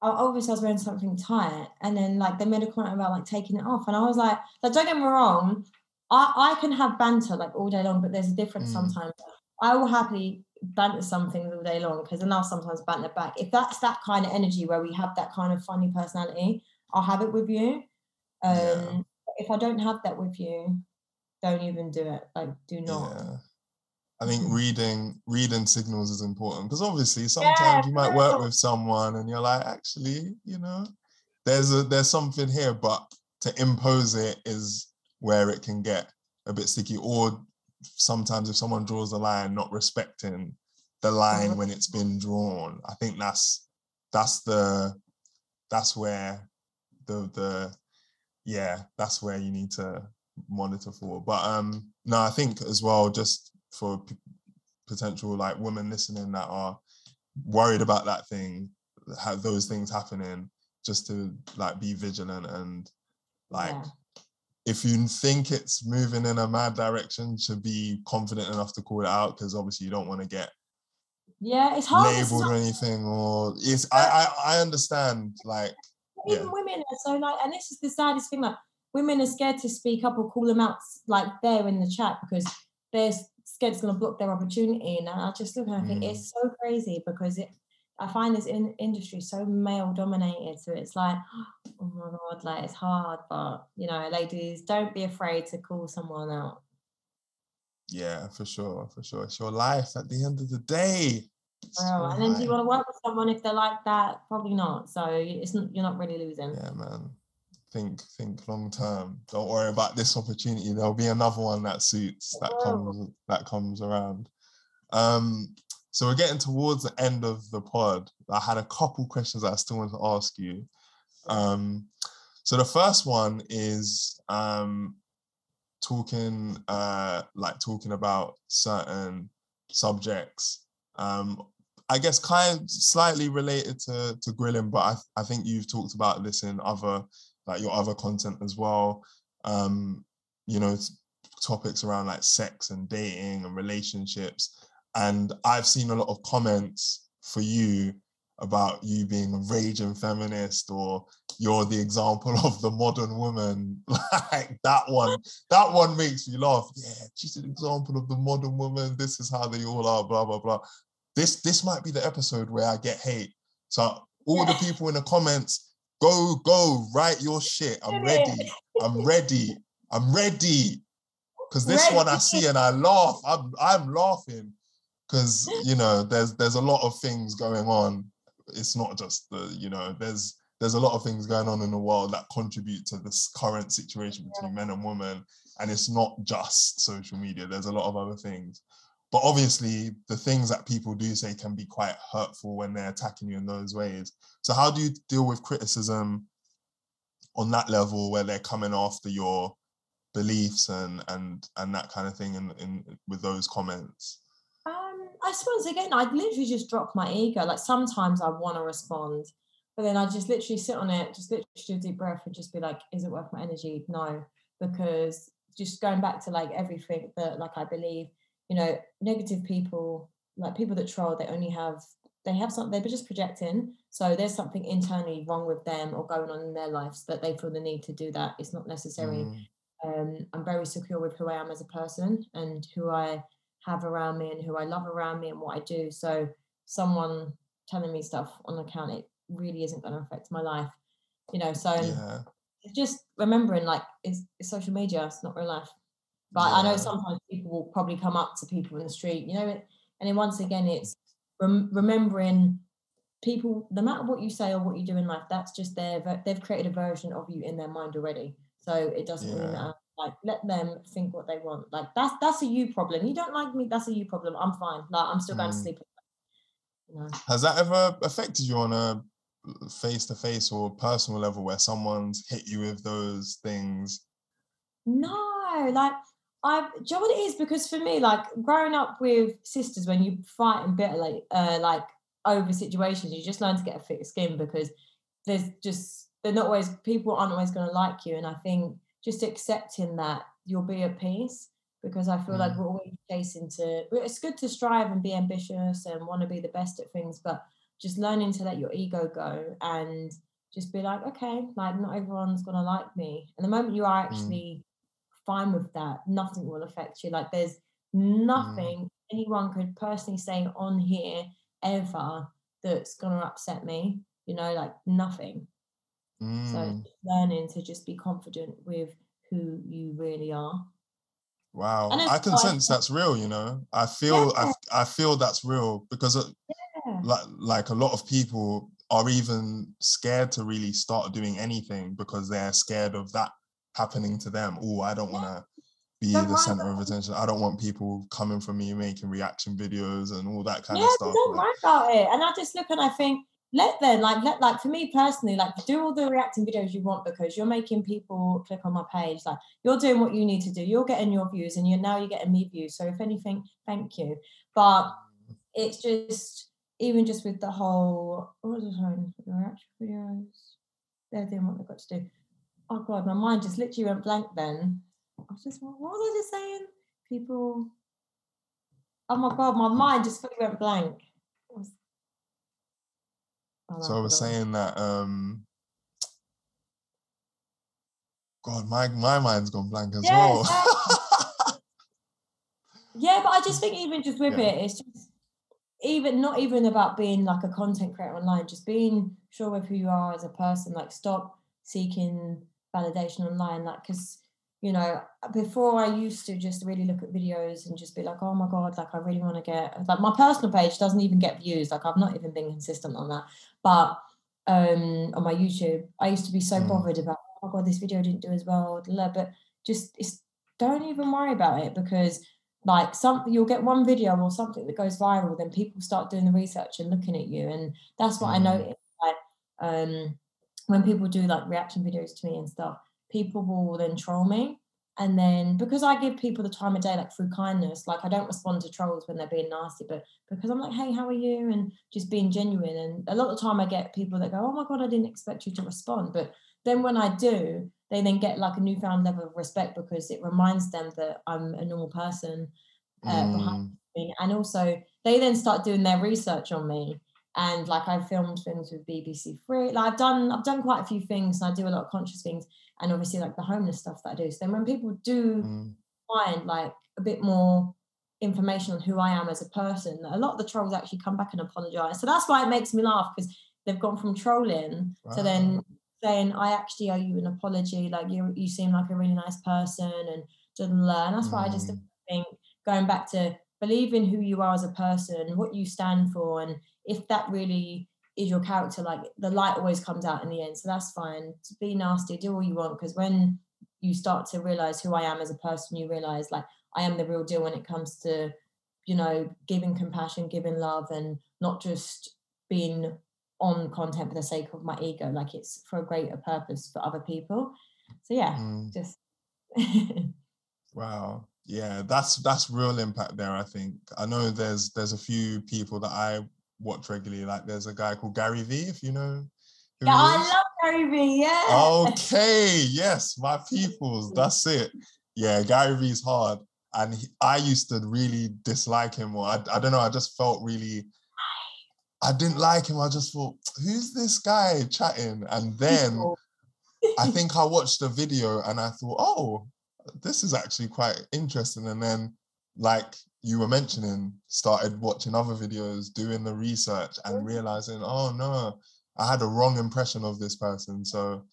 B: I- obviously I was wearing something tight, and then like they made a comment about like taking it off, and I was like, like don't get me wrong, I I can have banter like all day long, but there's a difference
A: Mm.
B: sometimes. I will happily banter some things all day long because then I'll sometimes banter back. If that's that kind of energy where we have that kind of funny personality, I'll have it with you. Um,
A: Yeah.
B: If I don't have that with you, don't even do it. Like, do not.
A: yeah. I think reading reading signals is important because obviously sometimes you might work with someone and you're like, actually, you know, there's a there's something here, but to impose it is where it can get a bit sticky. Or sometimes if someone draws a line, not respecting the line when it's been drawn, I think that's that's the that's where the the yeah that's where you need to monitor for. But um no, I think as well just for p- potential like women listening that are worried about that thing, have those things happening, just to like be vigilant and like
B: Yeah.
A: if you think it's moving in a mad direction, to be confident enough to call it out because obviously you don't want to get
B: Yeah, it's hard. It's
A: labeled
B: not-
A: or anything. Or it's I I, I understand like
B: even
A: yeah.
B: women are so like, and this is the saddest thing. Like, women are scared to speak up or call them out like there in the chat because they're scared it's going to block their opportunity. And I just look and I think
A: Mm.
B: it's so crazy because it. I find this in industry so male dominated, so it's like, oh my god, like it's hard, but you know, ladies, don't be afraid to call someone out.
A: yeah for sure for sure. It's your life at the end of the day. It's
B: And then do you want to work with someone if they're like that? Probably not. So it's not, you're not really losing.
A: Yeah, man. Think think long term. Don't worry about this opportunity. There'll be another one that suits that comes that comes around. Um, so we're getting towards the end of the pod. I had a couple questions that I still want to ask you. Um, so the first one is um, talking uh, like talking about certain subjects. Um, I guess kind of slightly related to to grilling, but I, I think you've talked about this in other like your other content as well. Um, you know, topics around like sex and dating and relationships. And I've seen a lot of comments for you about you being a raging feminist or you're the example of the modern woman. Like that one, that one makes me laugh. Yeah, she's an example of the modern woman. This is how they all are, blah, blah, blah. This this might be the episode where I get hate. So all the people in the comments, go, go, write your shit. I'm ready. I'm ready. I'm ready. Cause this one I see and I laugh. I'm I'm laughing. Cause you know, there's there's a lot of things going on. It's not just the, you know, there's there's a lot of things going on in the world that contribute to this current situation between men and women. And it's not just social media. There's a lot of other things. But obviously, the things that people do say can be quite hurtful when they're attacking you in those ways. So, how do you deal with criticism on that level where they're coming after your beliefs and and and that kind of thing in, in with those comments?
B: Um, I suppose again, I'd literally just drop my ego. Like sometimes I want to respond, but then I just literally sit on it, just literally do a deep breath and just be like, is it worth my energy? No, because just going back to like everything that like I believe, you know, negative people, like people that troll, they only have they have something they're just projecting. So there's something internally wrong with them or going on in their lives that they feel the need to do that. It's not necessary
A: Mm,
B: um, I'm very secure with who I am as a person and who I have around me and who I love around me and what I do. So someone telling me stuff on account, it really isn't going to affect my life, you know. So
A: yeah,
B: just remembering, like, it's, it's social media, it's not real life. But I know sometimes people will probably come up to people in the street, you know. And then once again, it's rem- remembering people. No matter what you say or what you do in life, that's just their they've created a version of you in their mind already. So it doesn't really matter. Like let them think what they want. Like that's that's a you problem. You don't like me, that's a you problem. I'm fine. Like I'm still going to
A: Mm.
B: sleep. You know.
A: Has that ever affected you on a face to face or personal level where someone's hit you with those things?
B: No, like I do you know what it is? Because for me, like growing up with sisters, when you fight and bitterly, like uh like over situations, you just learn to get a thick skin because there's just they're not always people aren't always gonna like you. And I think just accepting that you'll be at peace because I feel like
A: Mm.
B: we're always chasing to it's good to strive and be ambitious and want to be the best at things, but just learning to let your ego go and just be like, okay, like not everyone's gonna like me. And the moment you are actually fine with that, nothing will affect you. Like there's nothing anyone could personally say on here ever that's gonna upset me. You know, like nothing. So
A: Mm,
B: just learning to just be confident with who you really are.
A: wow, I can sense that's real. You know, I feel I,
B: Yeah.
A: f- I feel that's real because uh,
B: Yeah.
A: like like a lot of people are even scared to really start doing anything because they're scared of that happening to them. Oh, I don't want to be
B: Don't
A: the
B: mind
A: center of attention. I don't want people coming for me making reaction videos and all that kind
B: yeah,
A: of stuff.
B: don't
A: like-
B: worry about it. And I just look and I think let them like let like for me personally like do all the reacting videos you want because you're making people click on my page like you're doing what you need to do you're getting your views and you're now you're getting me views so if anything thank you but it's just even just with the whole what was it reaction videos they're doing what they've got to do oh god my mind just literally went blank then I was just what was I just saying people oh my god my mind just fully went blank
A: Oh, so I was saying that um God, my my mind's gone blank as yeah, well.
B: yeah, but I just think even just with yeah. it, it's just even not even about being like a content creator online, just being sure of who you are as a person. Like stop seeking validation online, like because you know, before I used to just really look at videos and just be like, oh my God, like I really want to get like my personal page doesn't even get views. Like I've not even been consistent on that. But um on my YouTube, I used to be so mm. bothered about, oh my God, this video didn't do as well. But just it's don't even worry about it because like something you'll get one video or something that goes viral, then people start doing the research and looking at you. And that's what mm. I noticed. Like um when people do like reaction videos to me and stuff people will then troll me. And then because I give people the time of day, like through kindness, like I don't respond to trolls when they're being nasty, but because I'm like, hey, how are you? And just being genuine. And a lot of the time I get people that go, oh my God, I didn't expect you to respond. But then when I do, they then get like a newfound level of respect because it reminds them that I'm a normal person uh, mm. behind me. And also they then start doing their research on me and like I've filmed things with BBC Three. Like I've done I've done quite a few things and I do a lot of conscious things and obviously like the homeless stuff that I do. So then when people do mm. find like a bit more information on who I am as a person, a lot of the trolls actually come back and apologize. So that's why it makes me laugh because they've gone from trolling wow. to then saying I actually owe you an apology. Like you you seem like a really nice person and didn't learn. That's why mm. I just mm. think going back to believe in who you are as a person, what you stand for, and if that really is your character, like the light always comes out in the end. So that's fine. To be nasty, do all you want, because when you start to realize who I am as a person, you realize like I am the real deal when it comes to, you know, giving compassion, giving love, and not just being on content for the sake of my ego. Like it's for a greater purpose for other people. So yeah, mm. just
A: wow yeah that's that's real impact there i think. I know there's there's a few people that i watch regularly like there's a guy called gary vee if you know
B: yeah i love gary vee yeah
A: okay yes my peoples that's it. Yeah gary vee's hard and he, i used to really dislike him or I, I don't know i just felt really i didn't like him i just thought who's this guy chatting? And then i think i watched the video and i thought oh this is actually quite interesting. And then, like you were mentioning, started watching other videos, doing the research, and mm. realizing, oh no, I had a wrong impression of this person. So,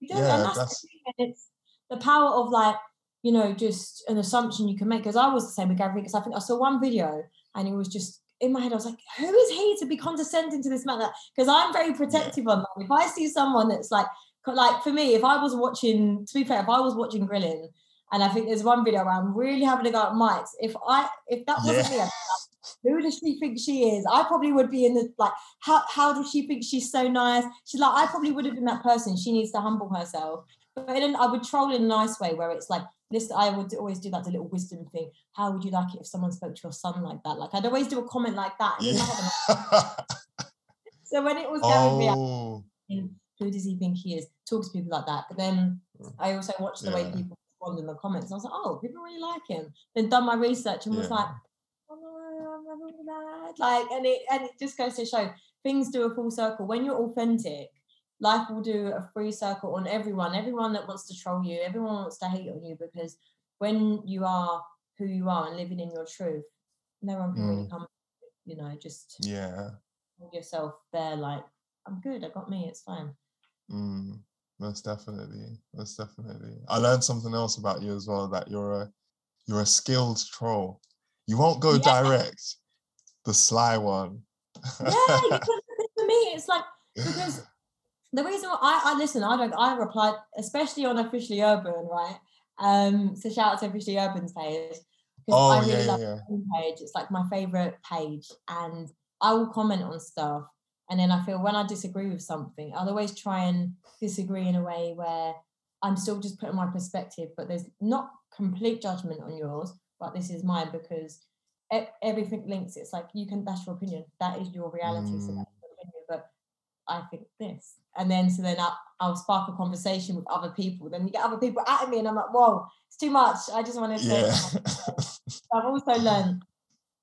A: yeah, that's,
B: that's... The it's the power of like you know just an assumption you can make. Because I was the same with Gary. Because I think I saw one video and it was just in my head, I was like, who is he to be condescending to this man? Because I'm very protective yeah. on that. If I see someone that's like, like for me, if I was watching, to be fair, if I was watching grilling and I think there's one video where I'm really having a go at Mike's. If I if that wasn't yeah. me, who does she think she is? I probably would be in the like, how how does she think she's so nice? She's like, I probably would have been that person. She needs to humble herself. But then I would troll in a nice way where it's like, this I would always do that the little wisdom thing. How would you like it if someone spoke to your son like that? Like I'd always do a comment like that. Yeah. so when it was going oh. who does he think he is? Talk to people like that. But then. I also watch the yeah. way people respond in the comments. I was like, oh, people really like him. Then done my research and yeah. was like, oh no, I'm Like, and it and it just goes to show things do a full circle. When you're authentic, life will do a free circle on everyone. Everyone that wants to troll you, everyone wants to hate on you because when you are who you are and living in your truth, no one can mm. really come. You know, just
A: yeah,
B: yourself there. Like, I'm good. I got me. It's fine.
A: Mm. Most definitely, most definitely. I learned something else about you as well that you're a you're a skilled troll. You won't go yeah. direct. The sly one.
B: yeah, because for me, it's like because the reason why I, I listen, I don't I replied, especially on officially urban, right? Um, so shout out to officially urban's page.
A: Oh, I really yeah, love
B: yeah. page. It's like my favorite page, and I will comment on stuff And then I feel when I disagree with something, I'll always try and disagree in a way where I'm still just putting my perspective, but there's not complete judgment on yours, but this is mine because everything links. It's like you can that's your opinion. That is your reality. So
A: Mm.
B: that's your opinion. But I think this. And then so then I, I'll spark a conversation with other people. Then you get other people at me and I'm like, whoa, it's too much. I just want to say
A: Yeah.
B: I've also learned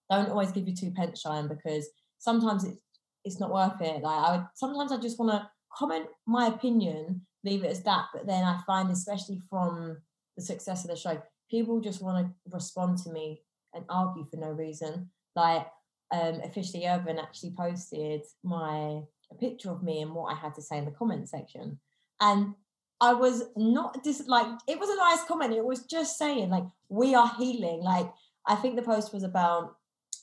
B: don't always give you two pence shine because sometimes it's it's not worth it. Like I would sometimes I just want to comment my opinion, leave it as that. But then I find, especially from the success of the show, people just want to respond to me and argue for no reason. Like um officially urban actually posted my a picture of me and what I had to say in the comment section. And I was not dis like it was a nice comment. It was just saying like we are healing. Like I think the post was about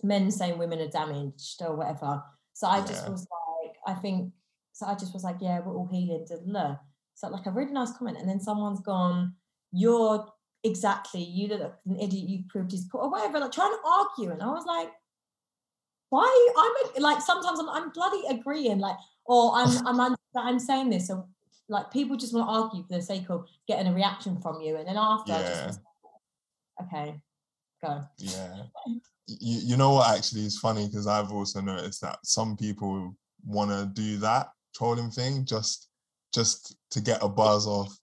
B: men saying women are damaged or whatever. So I just
A: Yeah.
B: was like, I think so I just was like, yeah, we're all healing. da, da. So like a really nice comment, and then someone's gone, you're exactly you look like an idiot. You've proved his point or whatever. Like trying to argue, and I was like, why? I'm like sometimes I'm, I'm bloody agreeing, like or I'm I'm I'm saying this, so like people just want to argue for the sake of getting a reaction from you, and then after I just was like, okay, go.
A: Yeah. You, you know what actually is funny because I've also noticed that some people want to do that trolling thing just just to get a buzz off.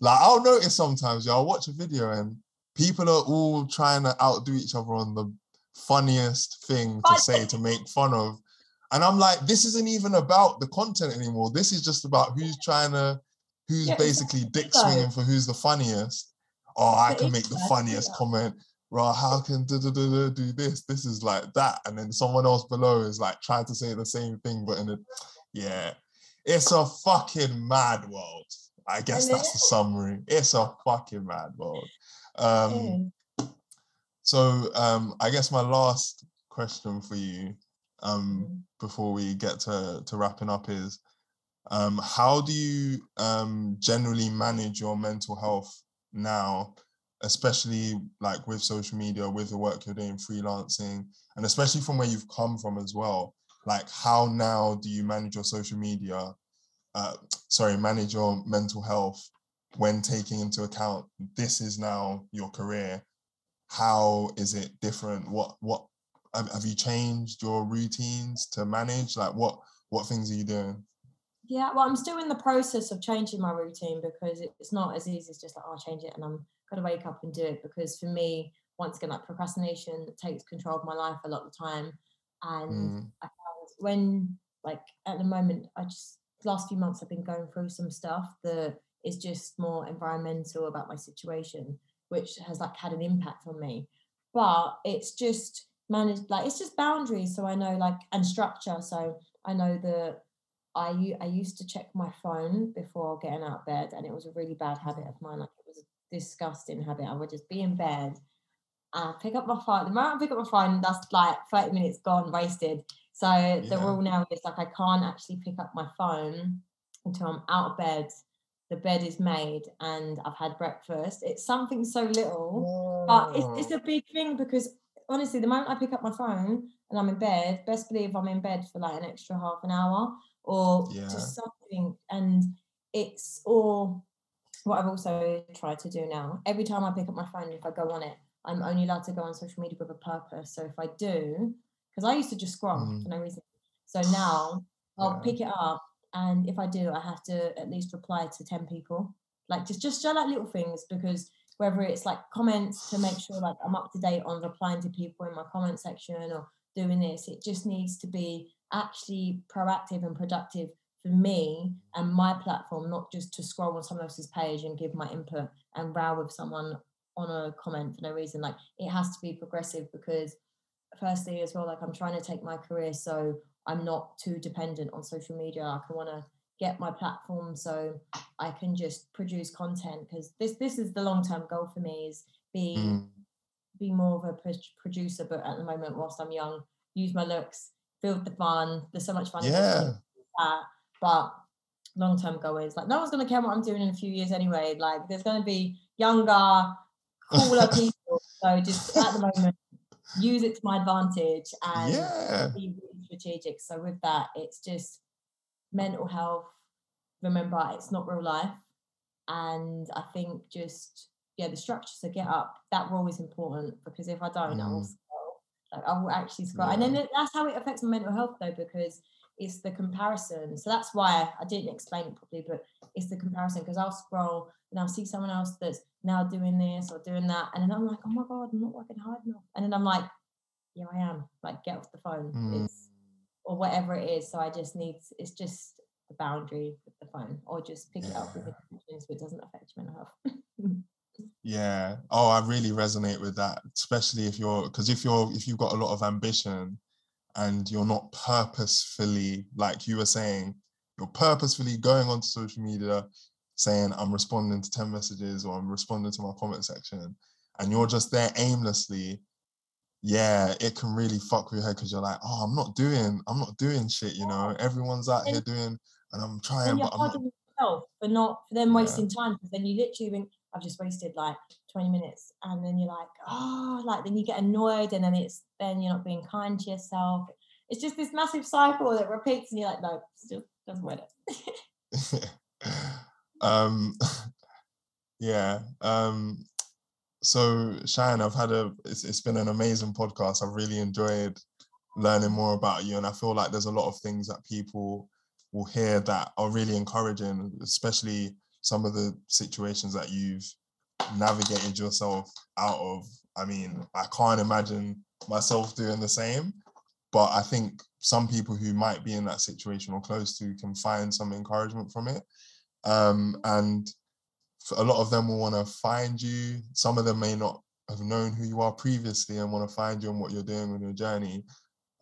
A: Like I'll notice sometimes, yeah, I'll watch a video and people are all trying to outdo each other on the funniest thing to say to make fun of. And I'm like, this isn't even about the content anymore. This is just about who's trying to, who's
B: Yeah,
A: basically dick swinging for who's the funniest. Oh, I can make the funniest comment. Right, how can da, da, da, do this? This is like that. And then someone else below is like trying to say the same thing, but in a yeah. It's a fucking mad world. I guess that's the summary. It's a fucking mad world. Um, so um, I guess my last question for you, um,
B: Mm.
A: before we get to, to wrapping up is, um, how do you um, generally manage your mental health now, especially like with social media, with the work you're doing, freelancing, and especially from where you've come from as well? Like, how now do you manage your social media? Uh, sorry, manage your mental health when taking into account this is now your career how is it different what what have, you changed your routines to manage like what what things are you doing
B: Yeah, well, I'm still in the process of changing my routine because it's not as easy as just like, oh, I'll change it and I'm going to wake up and do it. Because for me, once again, like procrastination takes control of my life a lot of the time. And
A: Mm,
B: I found when, like, at the moment, I just, last few months, I've been going through some stuff that is just more environmental about my situation, which has like had an impact on me. But it's just managed, like, it's just boundaries. So I know, like, and structure. So I know that I I used to check my phone before getting out of bed, and it was a really bad habit of mine. Like it was disgusting habit. I would just be in bed and pick up my phone. The moment I pick up my phone, that's like thirty minutes gone, wasted. So the
A: Yeah.
B: rule now is like I can't actually pick up my phone until I'm out of bed. The bed is made and I've had breakfast. It's something so little, but it's, it's a big thing because honestly, the moment I pick up my phone and I'm in bed, best believe I'm in bed for like an extra half an hour or
A: Yeah.
B: just something. And it's or what I've also tried to do now. Every time I pick up my phone, if I go on it, I'm only allowed to go on social media with a purpose. So if I do, because I used to just scroll
A: Mm.
B: for no reason. So now I'll
A: Yeah.
B: pick it up, and if I do, I have to at least reply to ten people. Like just just show like little things because whether it's like comments to make sure like I'm up to date on replying to people in my comment section or doing this, it just needs to be actually proactive and productive for me and my platform, not just to scroll on someone else's page and give my input and row with someone on a comment for no reason. Like it has to be progressive because firstly as well, like I'm trying to take my career so I'm not too dependent on social media. Like I want to get my platform so I can just produce content because this this is the long term goal for me is be
A: Mm,
B: be more of a pro- producer. But at the moment, whilst I'm young, use my looks, build the fun. There's so much fun.
A: yeah.
B: But long term goal is like no one's gonna care what I'm doing in a few years anyway. Like there's gonna be younger, cooler people. So just at the moment, use it to my advantage and
A: Yeah.
B: be really strategic. So with that, it's just mental health. Remember, it's not real life, and I think just yeah, the structure to get up that role is important because if I don't, I will
A: Mm.
B: scroll. Like I will actually scroll, and then that's how it affects my mental health though because it's the comparison. So that's why I didn't explain it properly, but it's the comparison because I'll scroll and I'll see someone else that's now doing this or doing that, and then I'm like, oh my god, I'm not working hard enough, and then I'm like, yeah, I am. Like, get off the phone.
A: Mm.
B: It's or whatever it is. So I just need it's just the boundary with the phone, or just pick it up with
A: Yeah.
B: so it doesn't affect your mental health.
A: Yeah. Oh, I really resonate with that, especially if you're because if you're if you've got a lot of ambition and you're not purposefully, like you were saying, you're purposefully going onto social media saying I'm responding to 10 messages or I'm responding to my comment section, and you're just there aimlessly, yeah, it can really fuck with your head because you're like, oh, I'm not doing, I'm not doing shit, you know. Everyone's out here doing, and I'm trying, but I'm not
B: yourself for not for them
A: Yeah.
B: wasting time because then you literally think I've just wasted like 20 minutes and then you're like, oh, like then you get annoyed and then it's then you're not being kind to yourself. It's just this massive cycle that repeats and you're like, no, still doesn't work.
A: um yeah um so Shine, I've had a it's, it's been an amazing podcast. I've really enjoyed learning more about you and I feel like there's a lot of things that people will hear that are really encouraging, especially some of the situations that you've navigated yourself out of. I mean, I can't imagine myself doing the same, but I think some people who might be in that situation or close to can find some encouragement from it. Um, and a lot of them will want to find you. Some of them may not have known who you are previously and want to find you and what you're doing with your journey.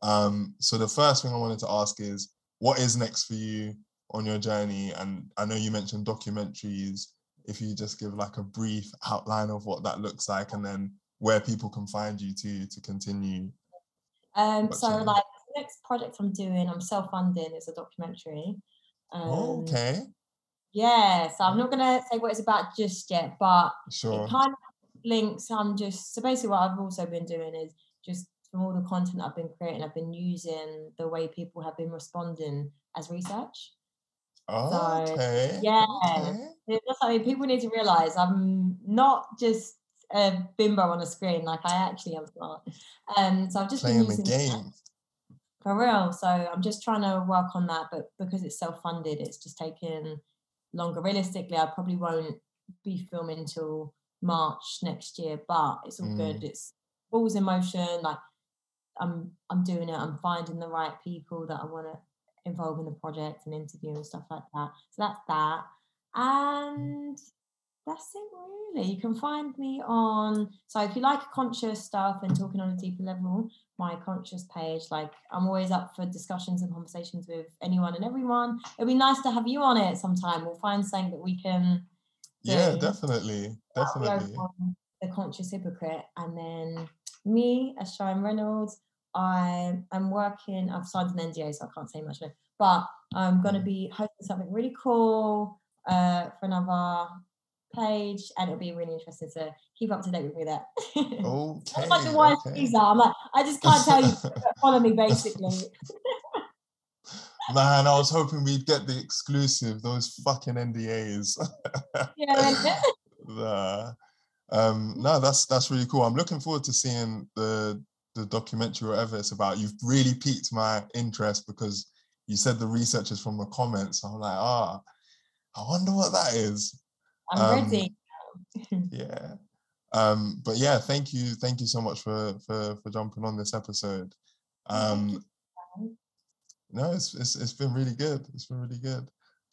A: Um, so the first thing I wanted to ask is, what is next for you on your journey? And I know you mentioned documentaries. If you just give like a brief outline of what that looks like, and then where people can find you to to continue.
B: Um, so like the next project I'm doing, I'm self-funding. It's a documentary. Um,
A: okay,
B: Yeah, so I'm not gonna say what it's about just yet, but
A: sure.
B: it kind of links. I'm just so basically what I've also been doing is just from all the content I've been creating, I've been using the way people have been responding as research.
A: Oh, okay.
B: yeah.
A: Okay.
B: That's I mean. People need to realize I'm not just a bimbo on a screen. Like I actually am smart. Um, so I've just
A: Playing
B: been using
A: game.
B: for real. So I'm just trying to work on that, but because it's self-funded, it's just taken longer. Realistically, I probably won't be filming until March next year, but it's all good. It's balls in motion. Like I'm I'm doing it. I'm finding the right people that I want to involve in the project and interview and stuff like that. So that's that. Hmm. And that's it really. You can find me on so if you like conscious stuff and talking on a deeper level, my conscious page, like I'm always up for discussions and conversations with anyone and everyone. It'd be nice to have you on it sometime. We'll find something that we can
A: Yeah, definitely.
B: That'll be over
A: Definitely.
B: the conscious hypocrite and then me as Sharon Reynolds I am working I've signed an NDA so I can't say much now but I'm going to
A: Mm.
B: be hosting something really cool uh, for another page and it'll be really interesting to keep up to date with me there
A: Okay.
B: It's like the wise
A: okay.
B: teaser I'm like I just can't tell you follow me basically
A: Man, I was hoping we'd get the exclusive, those fucking NDAs.
B: yeah
A: the, um, no, that's that's really cool. I'm looking forward to seeing the the documentary or whatever it's about. You've really piqued my interest because you said the research is from the comments. I'm like, ah, I wonder what that is.
B: I'm
A: Um,
B: ready
A: Yeah. Um, but yeah, thank you, thank you so much for for for jumping on this episode. Um, no, it's, it's it's been really good. It's been really good.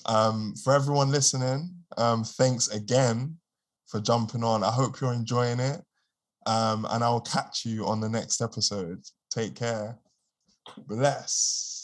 A: Um, for everyone listening, um, thanks again for jumping on. I hope you're enjoying it. Um, and I'll catch you on the next episode. Take care. Bless.